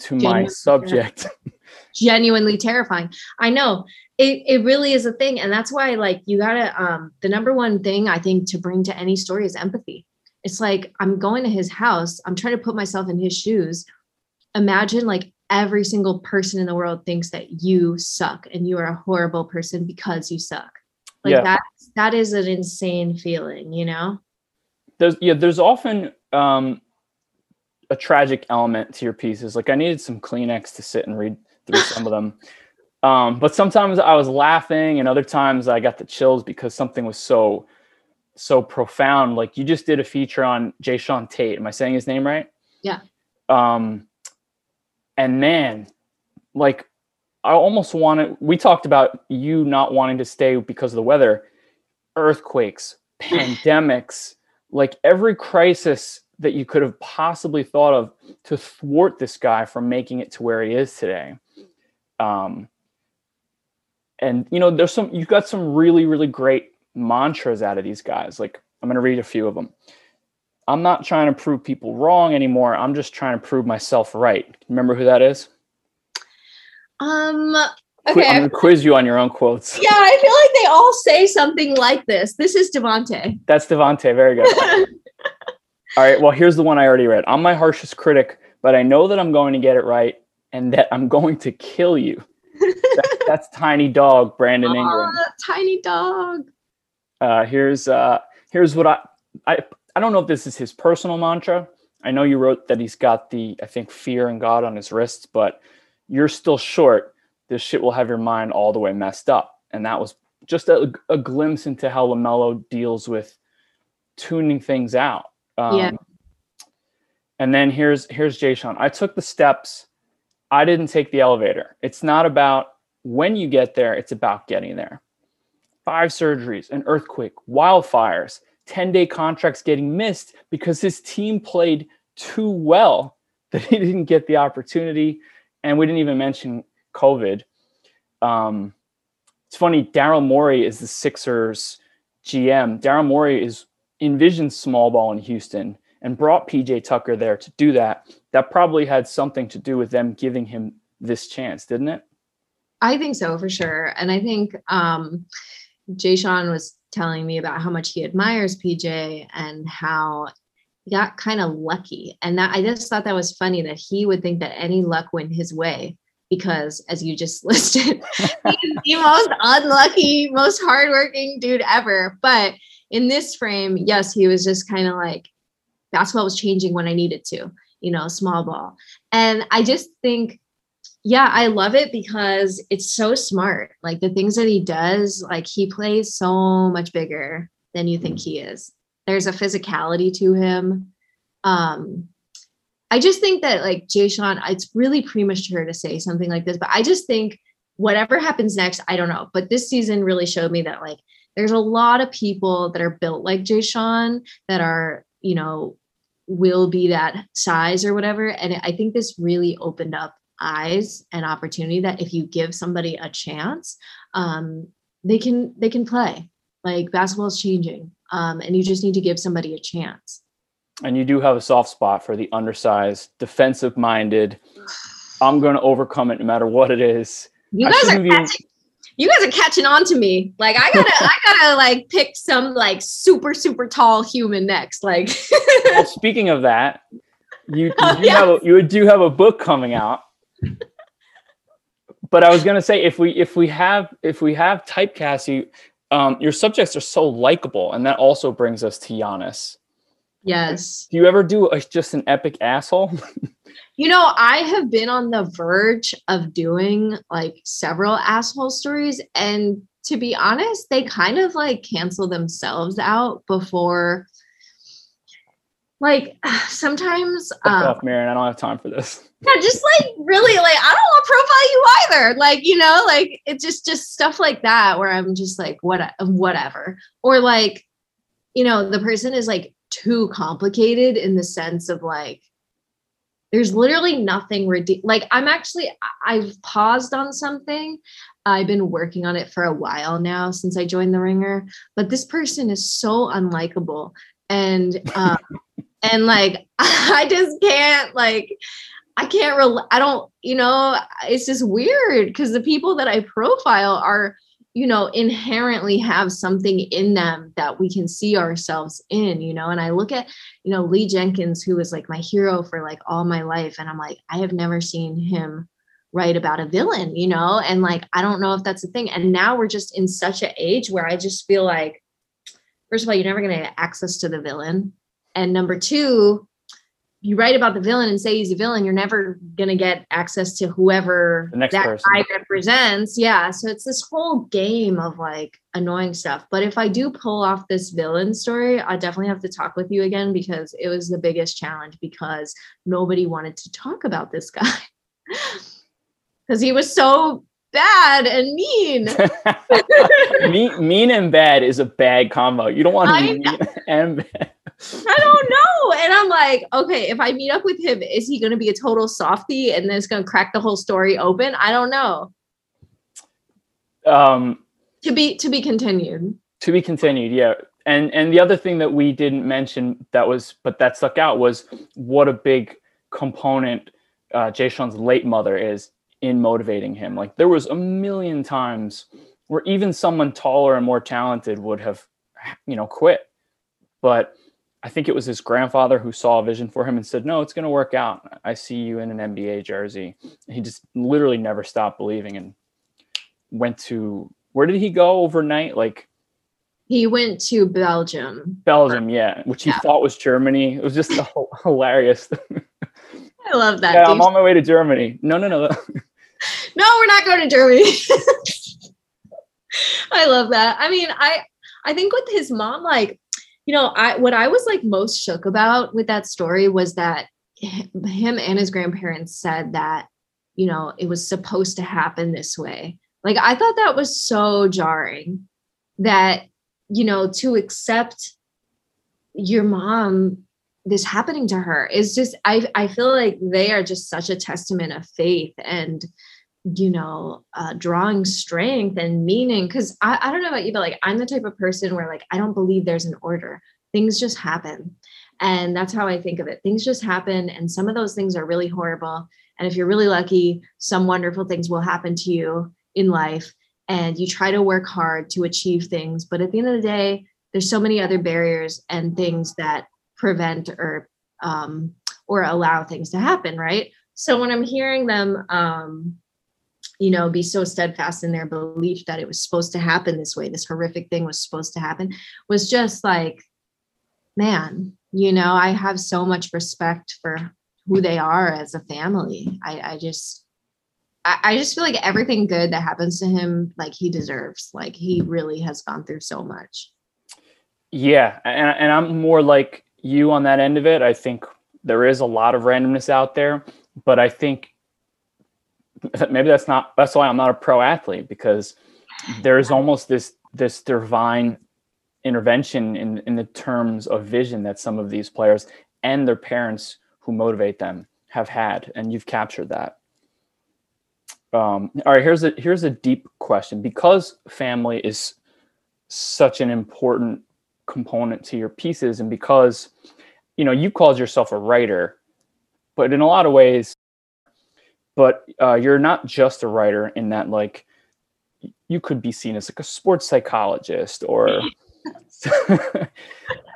to Genuinely my subject. *laughs* Genuinely terrifying. I know it, it really is a thing. And that's why like you gotta um the number one thing I think to bring to any story is empathy. It's like I'm going to his house, I'm trying to put myself in his shoes. Imagine like every single person in the world thinks that you suck and you are a horrible person because you suck. Like yeah. that that is an insane feeling, you know? There's yeah, there's often um a tragic element to your pieces. Like I needed some Kleenex to sit and read through some of them. *laughs* Um, but sometimes I was laughing, and other times I got the chills because something was so so profound. Like you just did a feature on Jae'Sean Tate. Am I saying his name right? Yeah. Um, and man, like I almost wanted. We talked about you not wanting to stay because of the weather, earthquakes, *laughs* pandemics, like every crisis that you could have possibly thought of to thwart this guy from making it to where he is today. Um, and you know, there's some you've got some really really great mantras out of these guys. Like I'm going to read a few of them. I'm not trying to prove people wrong anymore. I'm just trying to prove myself right. Remember who that is? Um. Okay. I'm going to quiz you on your own quotes. Yeah, I feel like they all say something like this. This is Davante. That's Davante. Very good. *laughs* All right. Well, here's the one I already read. I'm my harshest critic, but I know that I'm going to get it right and that I'm going to kill you. that's, *laughs* that's tiny dog, Brandon Ingram. tiny dog. Uh, here's uh, here's what I I I don't know if this is his personal mantra. I know you wrote that he's got the I think fear and God on his wrists, but you're still short. This shit will have your mind all the way messed up. And that was just a, a glimpse into how LaMelo deals with tuning things out. Um, yeah. And then here's here's Jae'Sean. I took the steps. I didn't take the elevator. It's not about when you get there. It's about getting there. Five surgeries, an earthquake, wildfires, 10 day contracts getting missed because his team played too well *laughs* that he didn't get the opportunity. And we didn't even mention COVID. Um, it's funny, Daryl Morey is the Sixers GM. Daryl Morey is envisioned small ball in Houston and brought PJ Tucker there to do that, that probably had something to do with them giving him this chance, didn't it? I think so for sure. And I think um Jae'Sean was telling me about how much he admires PJ and how he got kind of lucky. And that I just thought that was funny that he would think that any luck went his way because as you just *laughs* listed, he's the most unlucky, most hardworking dude ever. But in this frame, yes, he was just kind of like basketball was changing when I needed to, you know, small ball. And I just think, yeah, I love it because it's so smart. Like the things that he does, like he plays so much bigger than you think he is. There's a physicality to him. Um, I just think that like Jae'Sean, it's really premature to say something like this, but I just think whatever happens next, I don't know. But this season really showed me that like there's a lot of people that are built like Jae'Sean that are, you know, will be that size or whatever. And I think this really opened up eyes and opportunity that if you give somebody a chance, um, they can they can play. Like basketball is changing, um, and you just need to give somebody a chance. And you do have a soft spot for the undersized, defensive minded. *sighs* I'm going to overcome it no matter what it is. You guys are catching, you guys are catching on to me. Like I gotta, *laughs* I gotta like pick some like super, super tall human next. Like *laughs* well, speaking of that, you, you, *laughs* oh, have a, you do have a book coming out. but I was gonna say if we if we have if we have typecast you, um, your subjects are so likable, and that also brings us to Giannis. Yes. Do you ever do a, just an epic asshole? You know, I have been on the verge of doing like several asshole stories. And to be honest, they kind of like cancel themselves out before. Like *sighs* sometimes, Fuck um, off, Marion. I don't have time for this. *laughs* yeah, just like really, like I don't want to profile you either. Like you know, like it's just just stuff like that where I'm just like what whatever, or like you know the person is like too complicated in the sense of like there's literally nothing ridiculous. Like I'm actually I've paused on something. I've been working on it for a while now since I joined the Ringer, but this person is so unlikable and um *laughs* and like *laughs* I just can't like I can't rel- I don't you know it's just weird because the people that I profile are you know inherently have something in them that we can see ourselves in you know? And I look at you know Lee Jenkins who was like my hero for like all my life and I'm like I have never seen him write about a villain you know? And like I don't know if that's a thing. And now we're just in such an age where I just feel like first of all you're never going to get access to the villain. And number two you write about the villain and say he's a villain, you're never gonna get access to whoever The next that person. guy represents. Yeah. So it's this whole game of like annoying stuff. But if I do pull off this villain story, I definitely have to talk with you again because it was the biggest challenge because nobody wanted to talk about this guy. *laughs* Because he was so bad and mean. *laughs* mean, mean and bad is a bad combo. You don't want to be mean and bad. I don't know. And I'm like, okay, if I meet up with him, is he going to be a total softie and then it's going to crack the whole story open? I don't know. Um, To be to be continued. to be continued yeah and and the other thing that we didn't mention that was but that stuck out was what a big component uh, Jae'Sean's late mother is in motivating him like there was a million times where even someone taller and more talented would have you know quit but I think it was his grandfather who saw a vision for him and said, "No, it's going to work out. I see you in an NBA jersey." He just literally never stopped believing and went to where did he go overnight? Like He went to Belgium. Belgium, yeah, which he Yeah. thought was Germany. It was just *laughs* hilarious. I love that. yeah, dude. I'm on my way to Germany. No, no, no. no, we're not going to Germany. *laughs* I love that. I mean, I I think with his mom, like, you know, I what I was like most shook about with that story was that him and his grandparents said that, you know, it was supposed to happen this way. Like I thought that was so jarring that, you know, to accept your mom this happening to her is just I I feel like they are just such a testament of faith and you know uh, drawing strength and meaning because I, I don't know about you but like i'm the type of person where like i don't believe there's an order. Things just happen. And that's how i think of it. Things just happen and some of those things are really horrible. And if you're really lucky some wonderful things will happen to you in life and you try to work hard to achieve things. But at the end of the day there's so many other barriers and things that prevent or um, or allow things to happen right? So when i'm hearing them um, you know be so steadfast in their belief that it was supposed to happen this way this horrific thing was supposed to happen was just like man you know i have so much respect for who they are as a family. I, I just I, I just feel like everything good that happens to him like he deserves. Like he really has gone through so much. Yeah, and and I'm more like you on that end of it. I think there is a lot of randomness out there, but I think *laughs* maybe that's not that's why I'm not a pro athlete because there is almost this this divine intervention in in the terms of vision that some of these players and their parents who motivate them have had, and you've captured that. Um, all right, here's a here's a deep question because family is such an important component to your pieces, and because you know you called yourself a writer, but in a lot of ways, but uh, you're not just a writer in that like you could be seen as like a sports psychologist or *laughs* *laughs*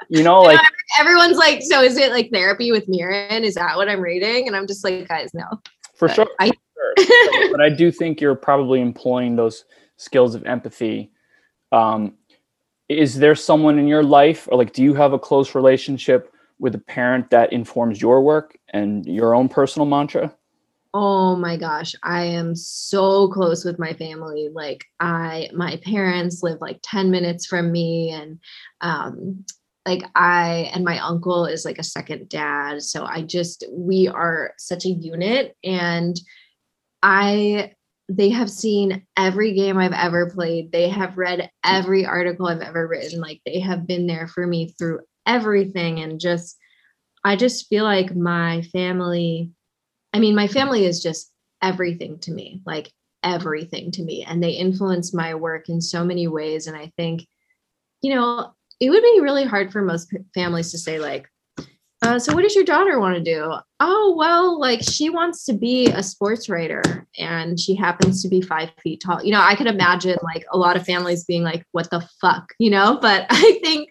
you know like everyone's like so is it like therapy with Mirin is that what i'm reading and i'm just like guys no for but sure I- sure. but I do think you're probably employing those skills of empathy. Um, is there someone in your life or like do you have a close relationship with a parent that informs your work and your own personal mantra? Oh my gosh, I am so close with my family. Like I my parents live like 10 minutes from me and um like I and my uncle is like a second dad. So I just we are such a unit and I they have seen every game I've ever played. They have read every article I've ever written. Like they have been there for me through everything and just I just feel like my family I mean my family is just everything to me. Like everything to me and they influence my work in so many ways and I think you know, it would be really hard for most families to say like uh, so what does your daughter want to do oh well like she wants to be a sports writer and she happens to be five feet tall you know i could imagine like a lot of families being like what the fuck *laughs* you know but *laughs* i think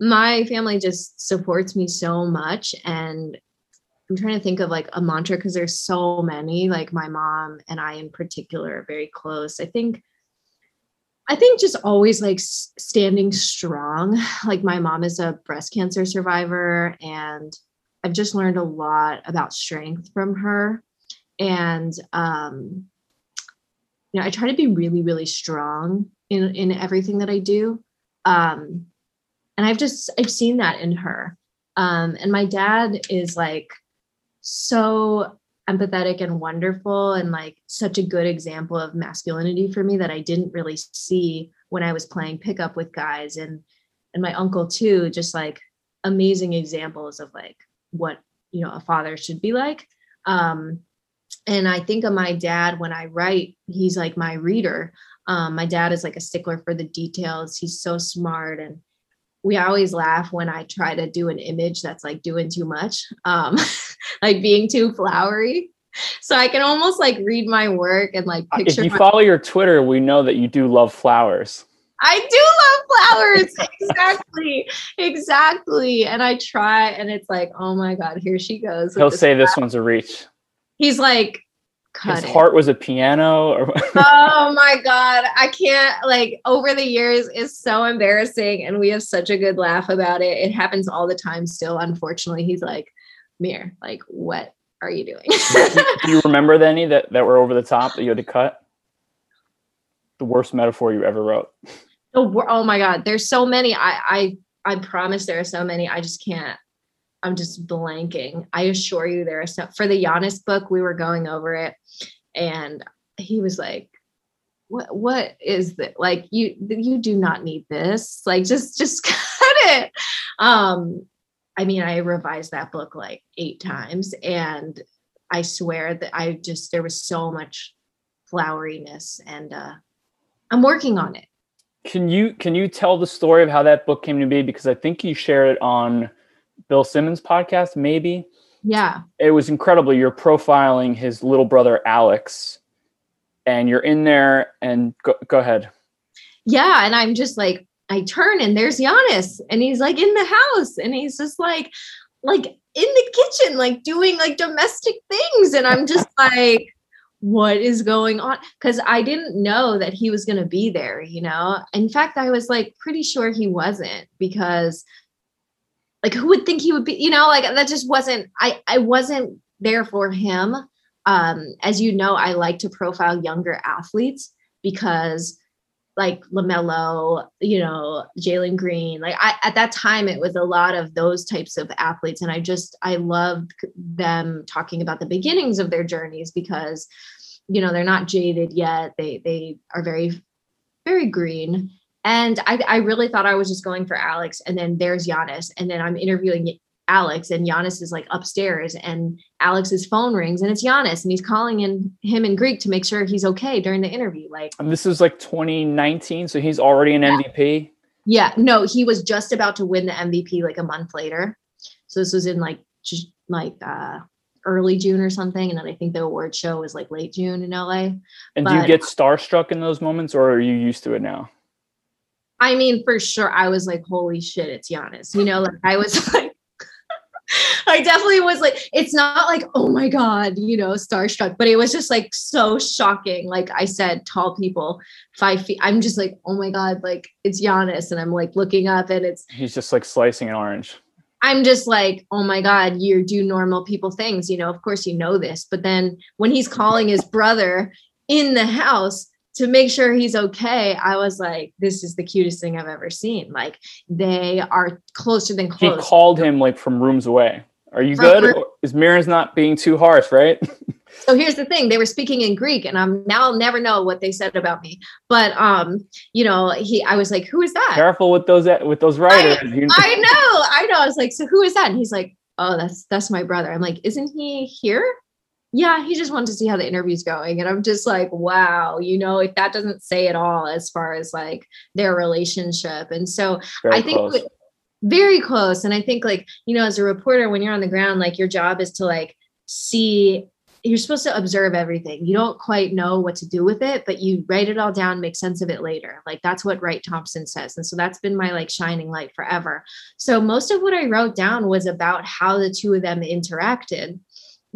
my family just supports me so much and i'm trying to think of like a mantra because there's so many like my mom and i in particular are very close i think I think just always like standing strong. Like my mom is a breast cancer survivor, and I've just learned a lot about strength from her. And um, you know, I try to be really, really strong in in everything that I do. Um, and I've just I've seen that in her. Um, and my dad is like so empathetic and wonderful and like such a good example of masculinity for me that I didn't really see when I was playing pickup with guys. And and my uncle too just like amazing examples of like what you know a father should be like. Um and I think of my dad when I write he's like my reader. Um my dad is like a stickler for the details. He's so smart and we always laugh when I try to do an image that's like doing too much, um, *laughs* like being too flowery. So I can almost like read my work and like picture. If you my- follow your Twitter, we know that you do love flowers. I do love flowers. *laughs* exactly. exactly. And I try and it's like, oh my God, here she goes. He'll say flower. this one's a reach. He's like, Cut his it. heart was a piano or *laughs* oh my god. I can't like over the years is so embarrassing and we have such a good laugh about it. It happens all the time still unfortunately. He's like mir like what are you doing? Do you remember any that that were over the top that you had to cut? The worst metaphor you ever wrote. Oh, oh my god. There's so many. I i i promise there are so many. I just can't I'm just blanking. I assure you there are some for the Giannis book, we were going over it and he was like, what what is that? Like you you do not need this. Like just just *laughs* cut it. Um I mean, I revised that book like eight times and I swear that I just there was so much floweriness and uh I'm working on it. Can you can you tell the story of how that book came to be? Because I think you shared it on Bill Simmons podcast, maybe. Yeah. It was incredible. You're profiling his little brother Alex, and you're in there. And go, go ahead. Yeah, and I'm just like, I turn and there's Giannis, and he's like in the house, and he's just like, like in the kitchen, like doing like domestic things, and I'm just *laughs* like. What is going on? Because I didn't know that he was going to be there, you know? In fact, I was like pretty sure he wasn't because like who would think he would be you know like that just wasn't i i wasn't there for him um as you know i like to profile younger athletes because like LaMelo, you know, Jalen Green. Like I at that time it was a lot of those types of athletes. And I just I loved them talking about the beginnings of their journeys because, you know, they're not jaded yet. They they are very, very green. And I, I really thought I was just going for Alex. And then there's Giannis. And then I'm interviewing Alex, and Giannis is like upstairs, and Alex's phone rings, and it's Giannis, and he's calling in him in Greek to make sure he's okay during the interview. Like, and this is like 2019, so he's already an yeah. MVP. Yeah, no, he was just about to win the MVP like a month later. So this was in like just like uh early June or something, and then I think the award show was like late June in LA. And but, do you get starstruck in those moments, or are you used to it now? I mean, for sure, I was like, holy shit, it's Giannis. You know, like I was *laughs* like, I definitely was like, it's not like, oh my God, you know, starstruck, but it was just like so shocking. Like I said, tall people, five feet. I'm just like, oh my God, like it's Giannis. And I'm like looking up and it's he's just like slicing an orange. I'm just like, oh my God, you do normal people things. You know, of course you know this. But then when he's calling his brother in the house, to make sure he's okay, I was like, this is the cutest thing I've ever seen. Like they are closer than close. He called him like from rooms away. Are you from good? Is Mirin's not being too harsh, right? *laughs* so here's the thing they were speaking in greek and i'm now I'll never know what they said about me but um you know he i was like who is that careful with those with those writers I, I know i know i was like so who is that and he's like oh that's that's my brother i'm like isn't he here yeah, he just wanted to see how the interview's going. And I'm just like, wow, you know, if that doesn't say it all as far as like their relationship. And so Very I think very close. And I think like, you know, as a reporter, when you're on the ground, like your job is to like see you're supposed to observe everything. You don't quite know what to do with it, but you write it all down, make sense of it later. Like that's what Wright Thompson says. And so that's been my like shining light forever. So most of what I wrote down was about how the two of them interacted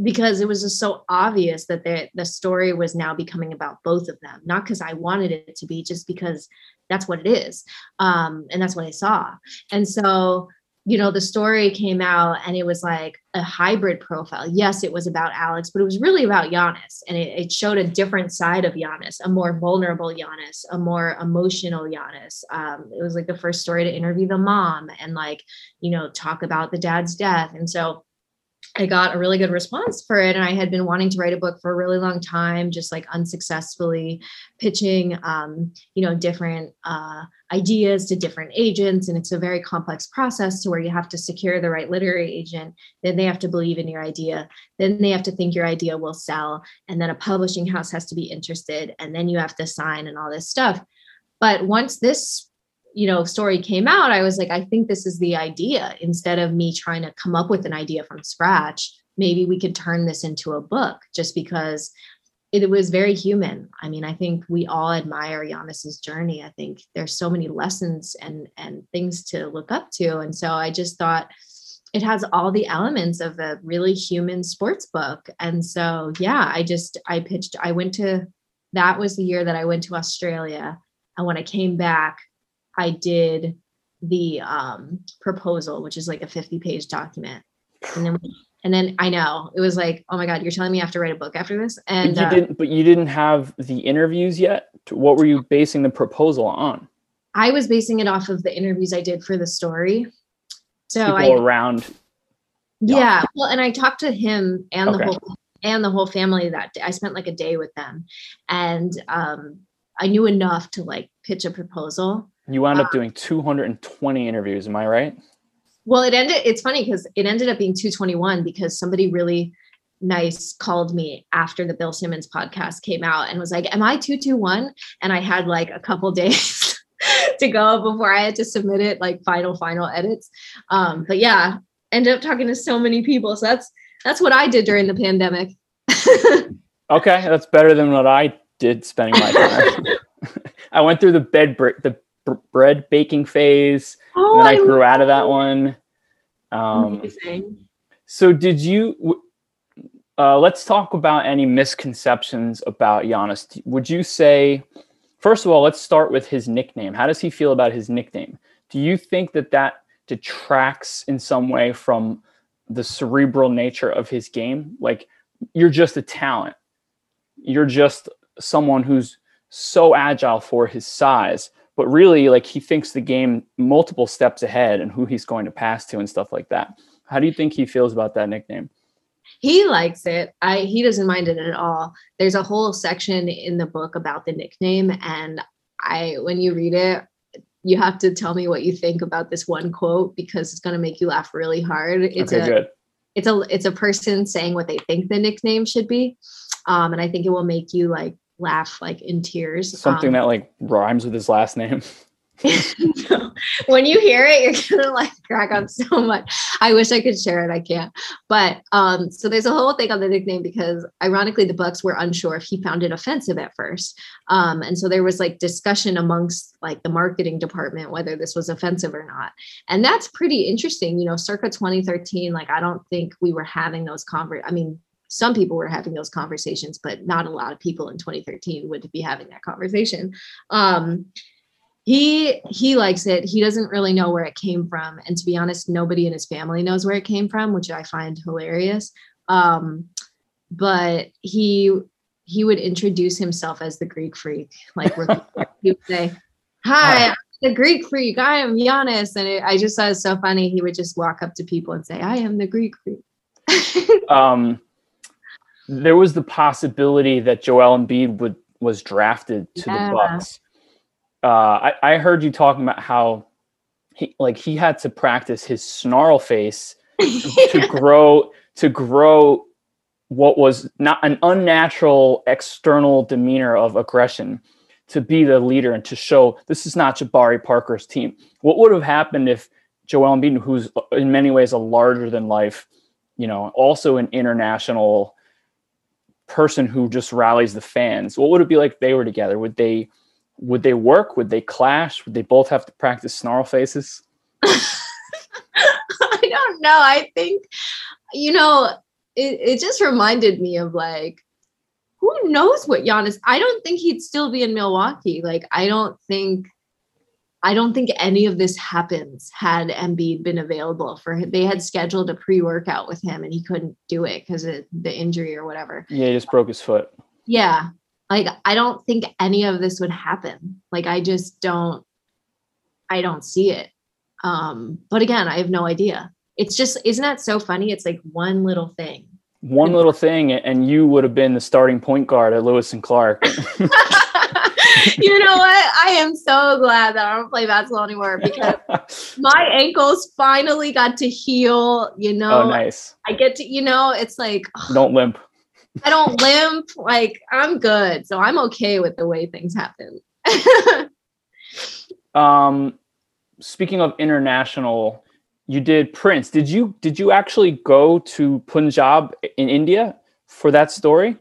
because it was just so obvious that the, the story was now becoming about both of them. Not because i wanted it to be just because that's what it is um, and that's what i saw. And so you know the story came out and it was like a hybrid profile. Yes it was about alex but it was really about Giannis and it, it showed a different side of Giannis a more vulnerable Giannis a more emotional Giannis. Um, it was like the first story to interview the mom and like you know talk about the dad's death. And so I got a really good response for it. And I had been wanting to write a book for a really long time, just like unsuccessfully pitching, um, you know, different uh, ideas to different agents. And it's a very complex process to where you have to secure the right literary agent. Then they have to believe in your idea. Then they have to think your idea will sell. And then a publishing house has to be interested. And then you have to sign and all this stuff. But once this you know story came out i was like i think this is the idea. Instead of me trying to come up with an idea from scratch maybe we could turn this into a book just because it was very human. I mean i think we all admire Giannis's journey. I think there's so many lessons and and things to look up to. And so i just thought it has all the elements of a really human sports book. And so yeah i just i pitched i went to that was the year that i went to australia. And when i came back I did the um, proposal, which is like a 50 page document. And then, and then I know it was like, oh my God, you're telling me I have to write a book after this. And but you uh, didn't, but you didn't have the interviews yet. What were you basing the proposal on? I was basing it off of the interviews I did for the story. So People I around. Yeah. Well, and I talked to him and okay. the whole and the whole family that day. I spent like a day with them. And um, I knew enough to like pitch a proposal. You wound up um, doing 220 interviews, am I right? Well, it ended, it's funny because it ended up being 221 because somebody really nice called me after the Bill Simmons podcast came out and was like, Am I 221? And I had like a couple *laughs* days to go before I had to submit it, like final, final edits. Um, but yeah, ended up talking to so many people. So that's that's what I did during the pandemic. *laughs* okay, that's better than what I did spending my time. *laughs* I went through the bed the bread baking phase. Oh, and then I, I grew out of that one. Um, Amazing. So did you? Uh, let's talk about any misconceptions about Giannis. Would you say, first of all, let's start with his nickname. How does he feel about his nickname? Do you think that that detracts in some way from the cerebral nature of his game? Like you're just a talent. You're just someone who's so agile for his size, but really like he thinks the game multiple steps ahead and who he's going to pass to and stuff like that. How do you think he feels about that nickname? He likes it. I he doesn't mind it at all. There's a whole section in the book about the nickname and I when you read it you have to tell me what you think about this one quote because it's going to make you laugh really hard. It's okay, a good. it's a it's a person saying what they think the nickname should be. Um, and I think it will make you like laugh like in tears. Something um, that like rhymes with his last name. *laughs* *laughs* when you hear it, you're gonna like crack up so much. I wish I could share it. I can't. But um, so there's a whole thing on the nickname because ironically the Bucks were unsure if he found it offensive at first. Um, and so there was like discussion amongst like the marketing department whether this was offensive or not. And that's pretty interesting. You know, circa 2013, like I don't think we were having those conver I mean, some people were having those conversations, but not a lot of people in 2013 would be having that conversation. Um, he he likes it. He doesn't really know where it came from. And to be honest nobody in his family knows where it came from which i find hilarious. Um, but he he would introduce himself as the greek freak like he *laughs* would say hi I'm the greek freak. I am Giannis. And it, i just thought it was so funny. He would just walk up to people and say i am the greek freak. *laughs* Um there was the possibility that joel Embiid would was drafted to yeah. the bucks uh, I, I heard you talking about how he like he had to practice his snarl face to *laughs* grow to grow what was not an unnatural external demeanor of aggression to be the leader and to show this is not Jabari Parker's team. What would have happened if Joel Embiid, who's in many ways a larger than life, you know, also an international person who just rallies the fans? What would it be like if they were together? Would they would they work? Would they clash? Would they both have to practice snarl faces? *laughs* I don't know. I think, you know, it, it just reminded me of like, who knows what Giannis? I don't think he'd still be in Milwaukee. Like, I don't think, I don't think any of this happens had Embiid been available for him. They had scheduled a pre-workout with him and he couldn't do it because of the injury or whatever. Yeah, he just broke his foot. Yeah like i don't think any of this would happen like i just don't i don't see it um but again i have no idea it's just isn't that so funny it's like one little thing one little thing and you would have been the starting point guard at lewis and clark *laughs* *laughs* you know what i am so glad that i don't play basketball anymore because *laughs* my ankles finally got to heal you know oh nice i get to you know it's like don't limp I don't limp. Like I'm good. So I'm okay with the way things happen. *laughs* um speaking of international, you did Prince. Did you did you actually go to Punjab in India for that story?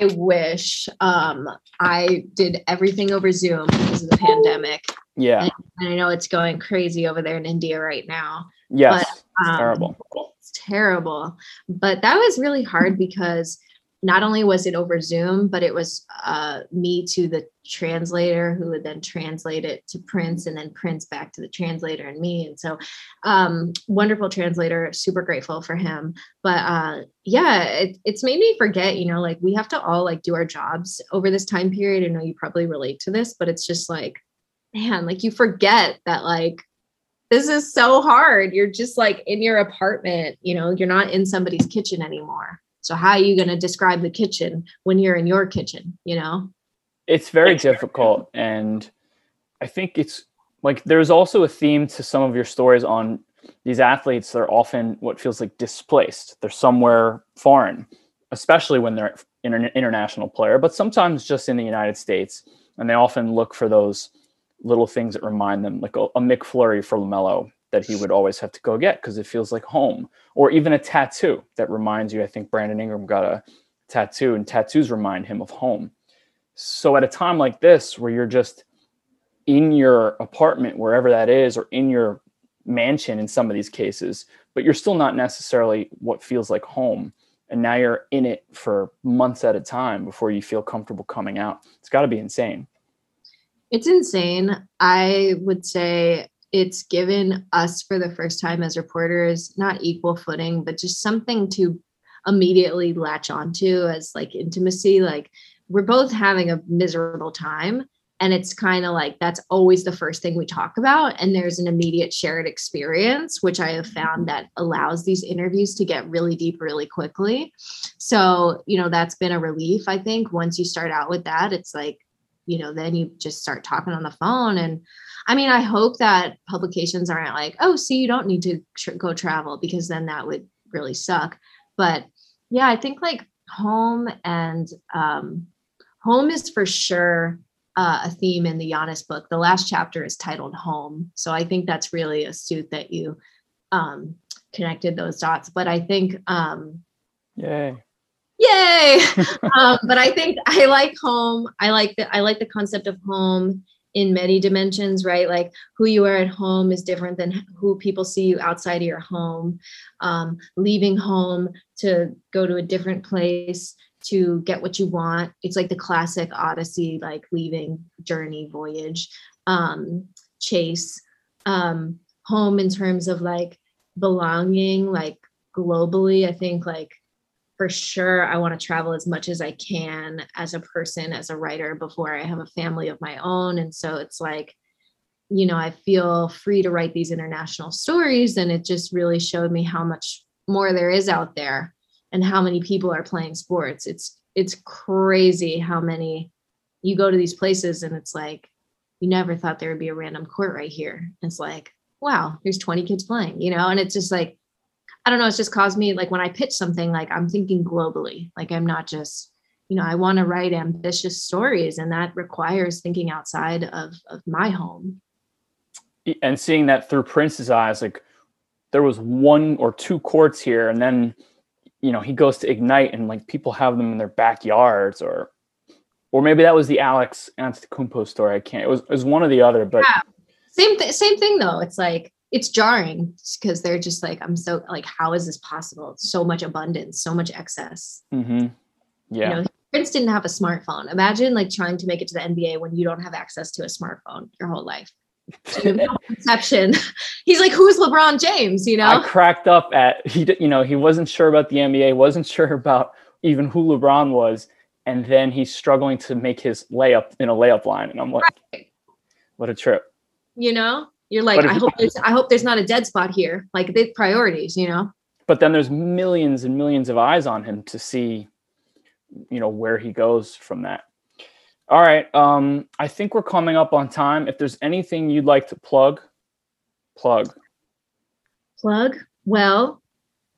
I wish. Um I did everything over Zoom because of the pandemic. Yeah. And, and I know it's going crazy over there in India right now. Yes. But, um, terrible. It's terrible. But that was really hard because not only was it over Zoom, but it was uh, me to the translator who would then translate it to Prince and then Prince back to the translator and me. And so, um, wonderful translator, super grateful for him. But uh, yeah, it, it's made me forget, you know, like we have to all like do our jobs over this time period. I know you probably relate to this, but it's just like, man, like you forget that like this is so hard. You're just like in your apartment, you know, you're not in somebody's kitchen anymore. So how are you going to describe the kitchen when you're in your kitchen, you know? It's very difficult and I think it's like there's also a theme to some of your stories on these athletes they're often what feels like displaced. They're somewhere foreign, especially when they're an international player, but sometimes just in the United States. And they often look for those little things that remind them, like a, a McFlurry for LaMelo that he would always have to go get because it feels like home, or even a tattoo that reminds you. I think Brandon Ingram got a tattoo, and tattoos remind him of home. So at a time like this, where you're just in your apartment, wherever that is, or in your mansion in some of these cases, but you're still not necessarily what feels like home. And now you're in it for months at a time before you feel comfortable coming out. It's got to be insane. It's insane. I would say it's given us for the first time as reporters not equal footing but just something to immediately latch onto as like intimacy. Like we're both having a miserable time and it's kind of like that's always the first thing we talk about and there's an immediate shared experience which i have found mm-hmm. that allows these interviews to get really deep really quickly. So you know that's been a relief i think. Once you start out with that it's like you know then you just start talking on the phone and I mean, I hope that publications aren't like, oh, see, you don't need to tr- go travel because then that would really suck. But yeah, I think like home and um, home is for sure uh, a theme in the Giannis book. The last chapter is titled Home. So I think that's really astute that you um, connected those dots. But I think, um, yay, yay! *laughs* um, but I think I like home. I like the I like the concept of home in many dimensions, right? Like who you are at home is different than who people see you outside of your home. Um, leaving home to go to a different place to get what you want. It's like the classic Odyssey, like leaving journey voyage, um, chase, um, home in terms of like belonging, like globally. I think like for sure I want to travel as much as I can as a person, as a writer before I have a family of my own. And so it's like, you know, I feel free to write these international stories. And it just really showed me how much more there is out there and how many people are playing sports. It's it's crazy how many you go to these places and it's like you never thought there would be a random court right here. It's like, wow, there's 20 kids playing, you know, and it's just like, I don't know, it's just caused me like when I pitch something, like I'm thinking globally. Like I'm not just, you know, I want to write ambitious stories and that requires thinking outside of of my home. And seeing that through Prince's eyes, like there was one or two courts here and then you know he goes to ignite and like people have them in their backyards or or maybe that was the alex antetokounmpo story i can't it was, it was one or the other but yeah. same th- same thing though it's like it's jarring because they're just like i'm so like how is this possible so much abundance so much excess mm-hmm. yeah you know, prince didn't have a smartphone imagine like trying to make it to the nba when you don't have access to a smartphone your whole life conception. *laughs* He's like, who's LeBron James? You know, I cracked up at he. You know, he wasn't sure about the NBA, wasn't sure about even who LeBron was, and then he's struggling to make his layup in a layup line, and I'm like, right. what a trip. You know, you're like, I hope there's, I hope there's not a dead spot here. Like the priorities, you know. But then there's millions and millions of eyes on him to see, you know, where he goes from that. All right. Um, I think we're coming up on time. If there's anything you'd like to plug, plug. Plug. Well,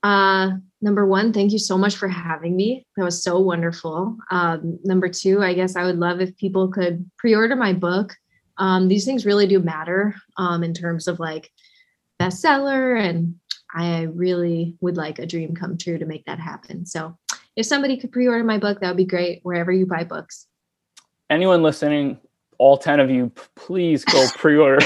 uh, number one, thank you so much for having me. That was so wonderful. Um, number two, I guess I would love if people could pre-order my book. Um, these things really do matter um, in terms of like bestseller, and I really would like a dream come true to make that happen. So, if somebody could pre-order my book, that would be great. Wherever you buy books anyone listening, all 10 of you, please go *laughs* pre-order.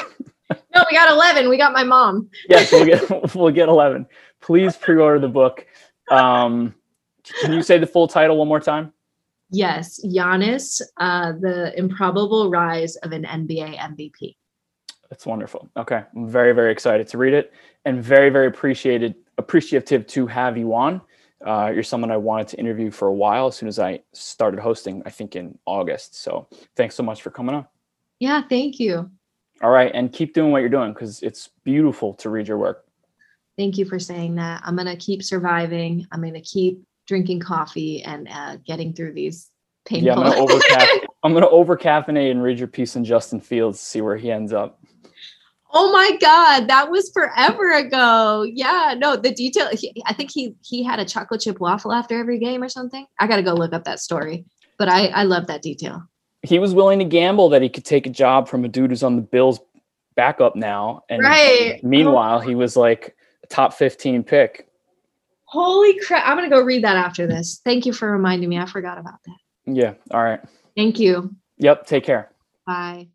no, we got 11. We got my mom. yes, we'll get, *laughs* *laughs* we'll get 11. Please pre-order the book. Um, can you say the full title one more time? Yes, Giannis, uh, the improbable rise of an NBA MVP. That's wonderful. Okay, I'm very very excited to read it, and very very appreciated appreciative to have you on. Uh, you're someone I wanted to interview for a while as soon as I started hosting, I think in August. So thanks so much for coming on. Yeah, thank you. All right. And keep doing what you're doing because it's beautiful to read your work. Thank you for saying that. I'm going to keep surviving. I'm going to keep drinking coffee and uh, getting through these painful. Yeah, I'm going *laughs* to over I'm going to over caffeinate and read your piece in Justin Fields, see where he ends up. Oh my God, that was forever ago. Yeah, no, the detail. He, I think he he had a chocolate chip waffle after every game or something. I got to go look up that story, but I I love that detail. He was willing to gamble that he could take a job from a dude who's on the Bills backup now, and right. meanwhile he was like top fifteen pick. Holy crap! I'm gonna go read that after this. Thank you for reminding me. I forgot about that. Yeah. All right. Thank you. Yep. Take care. Bye.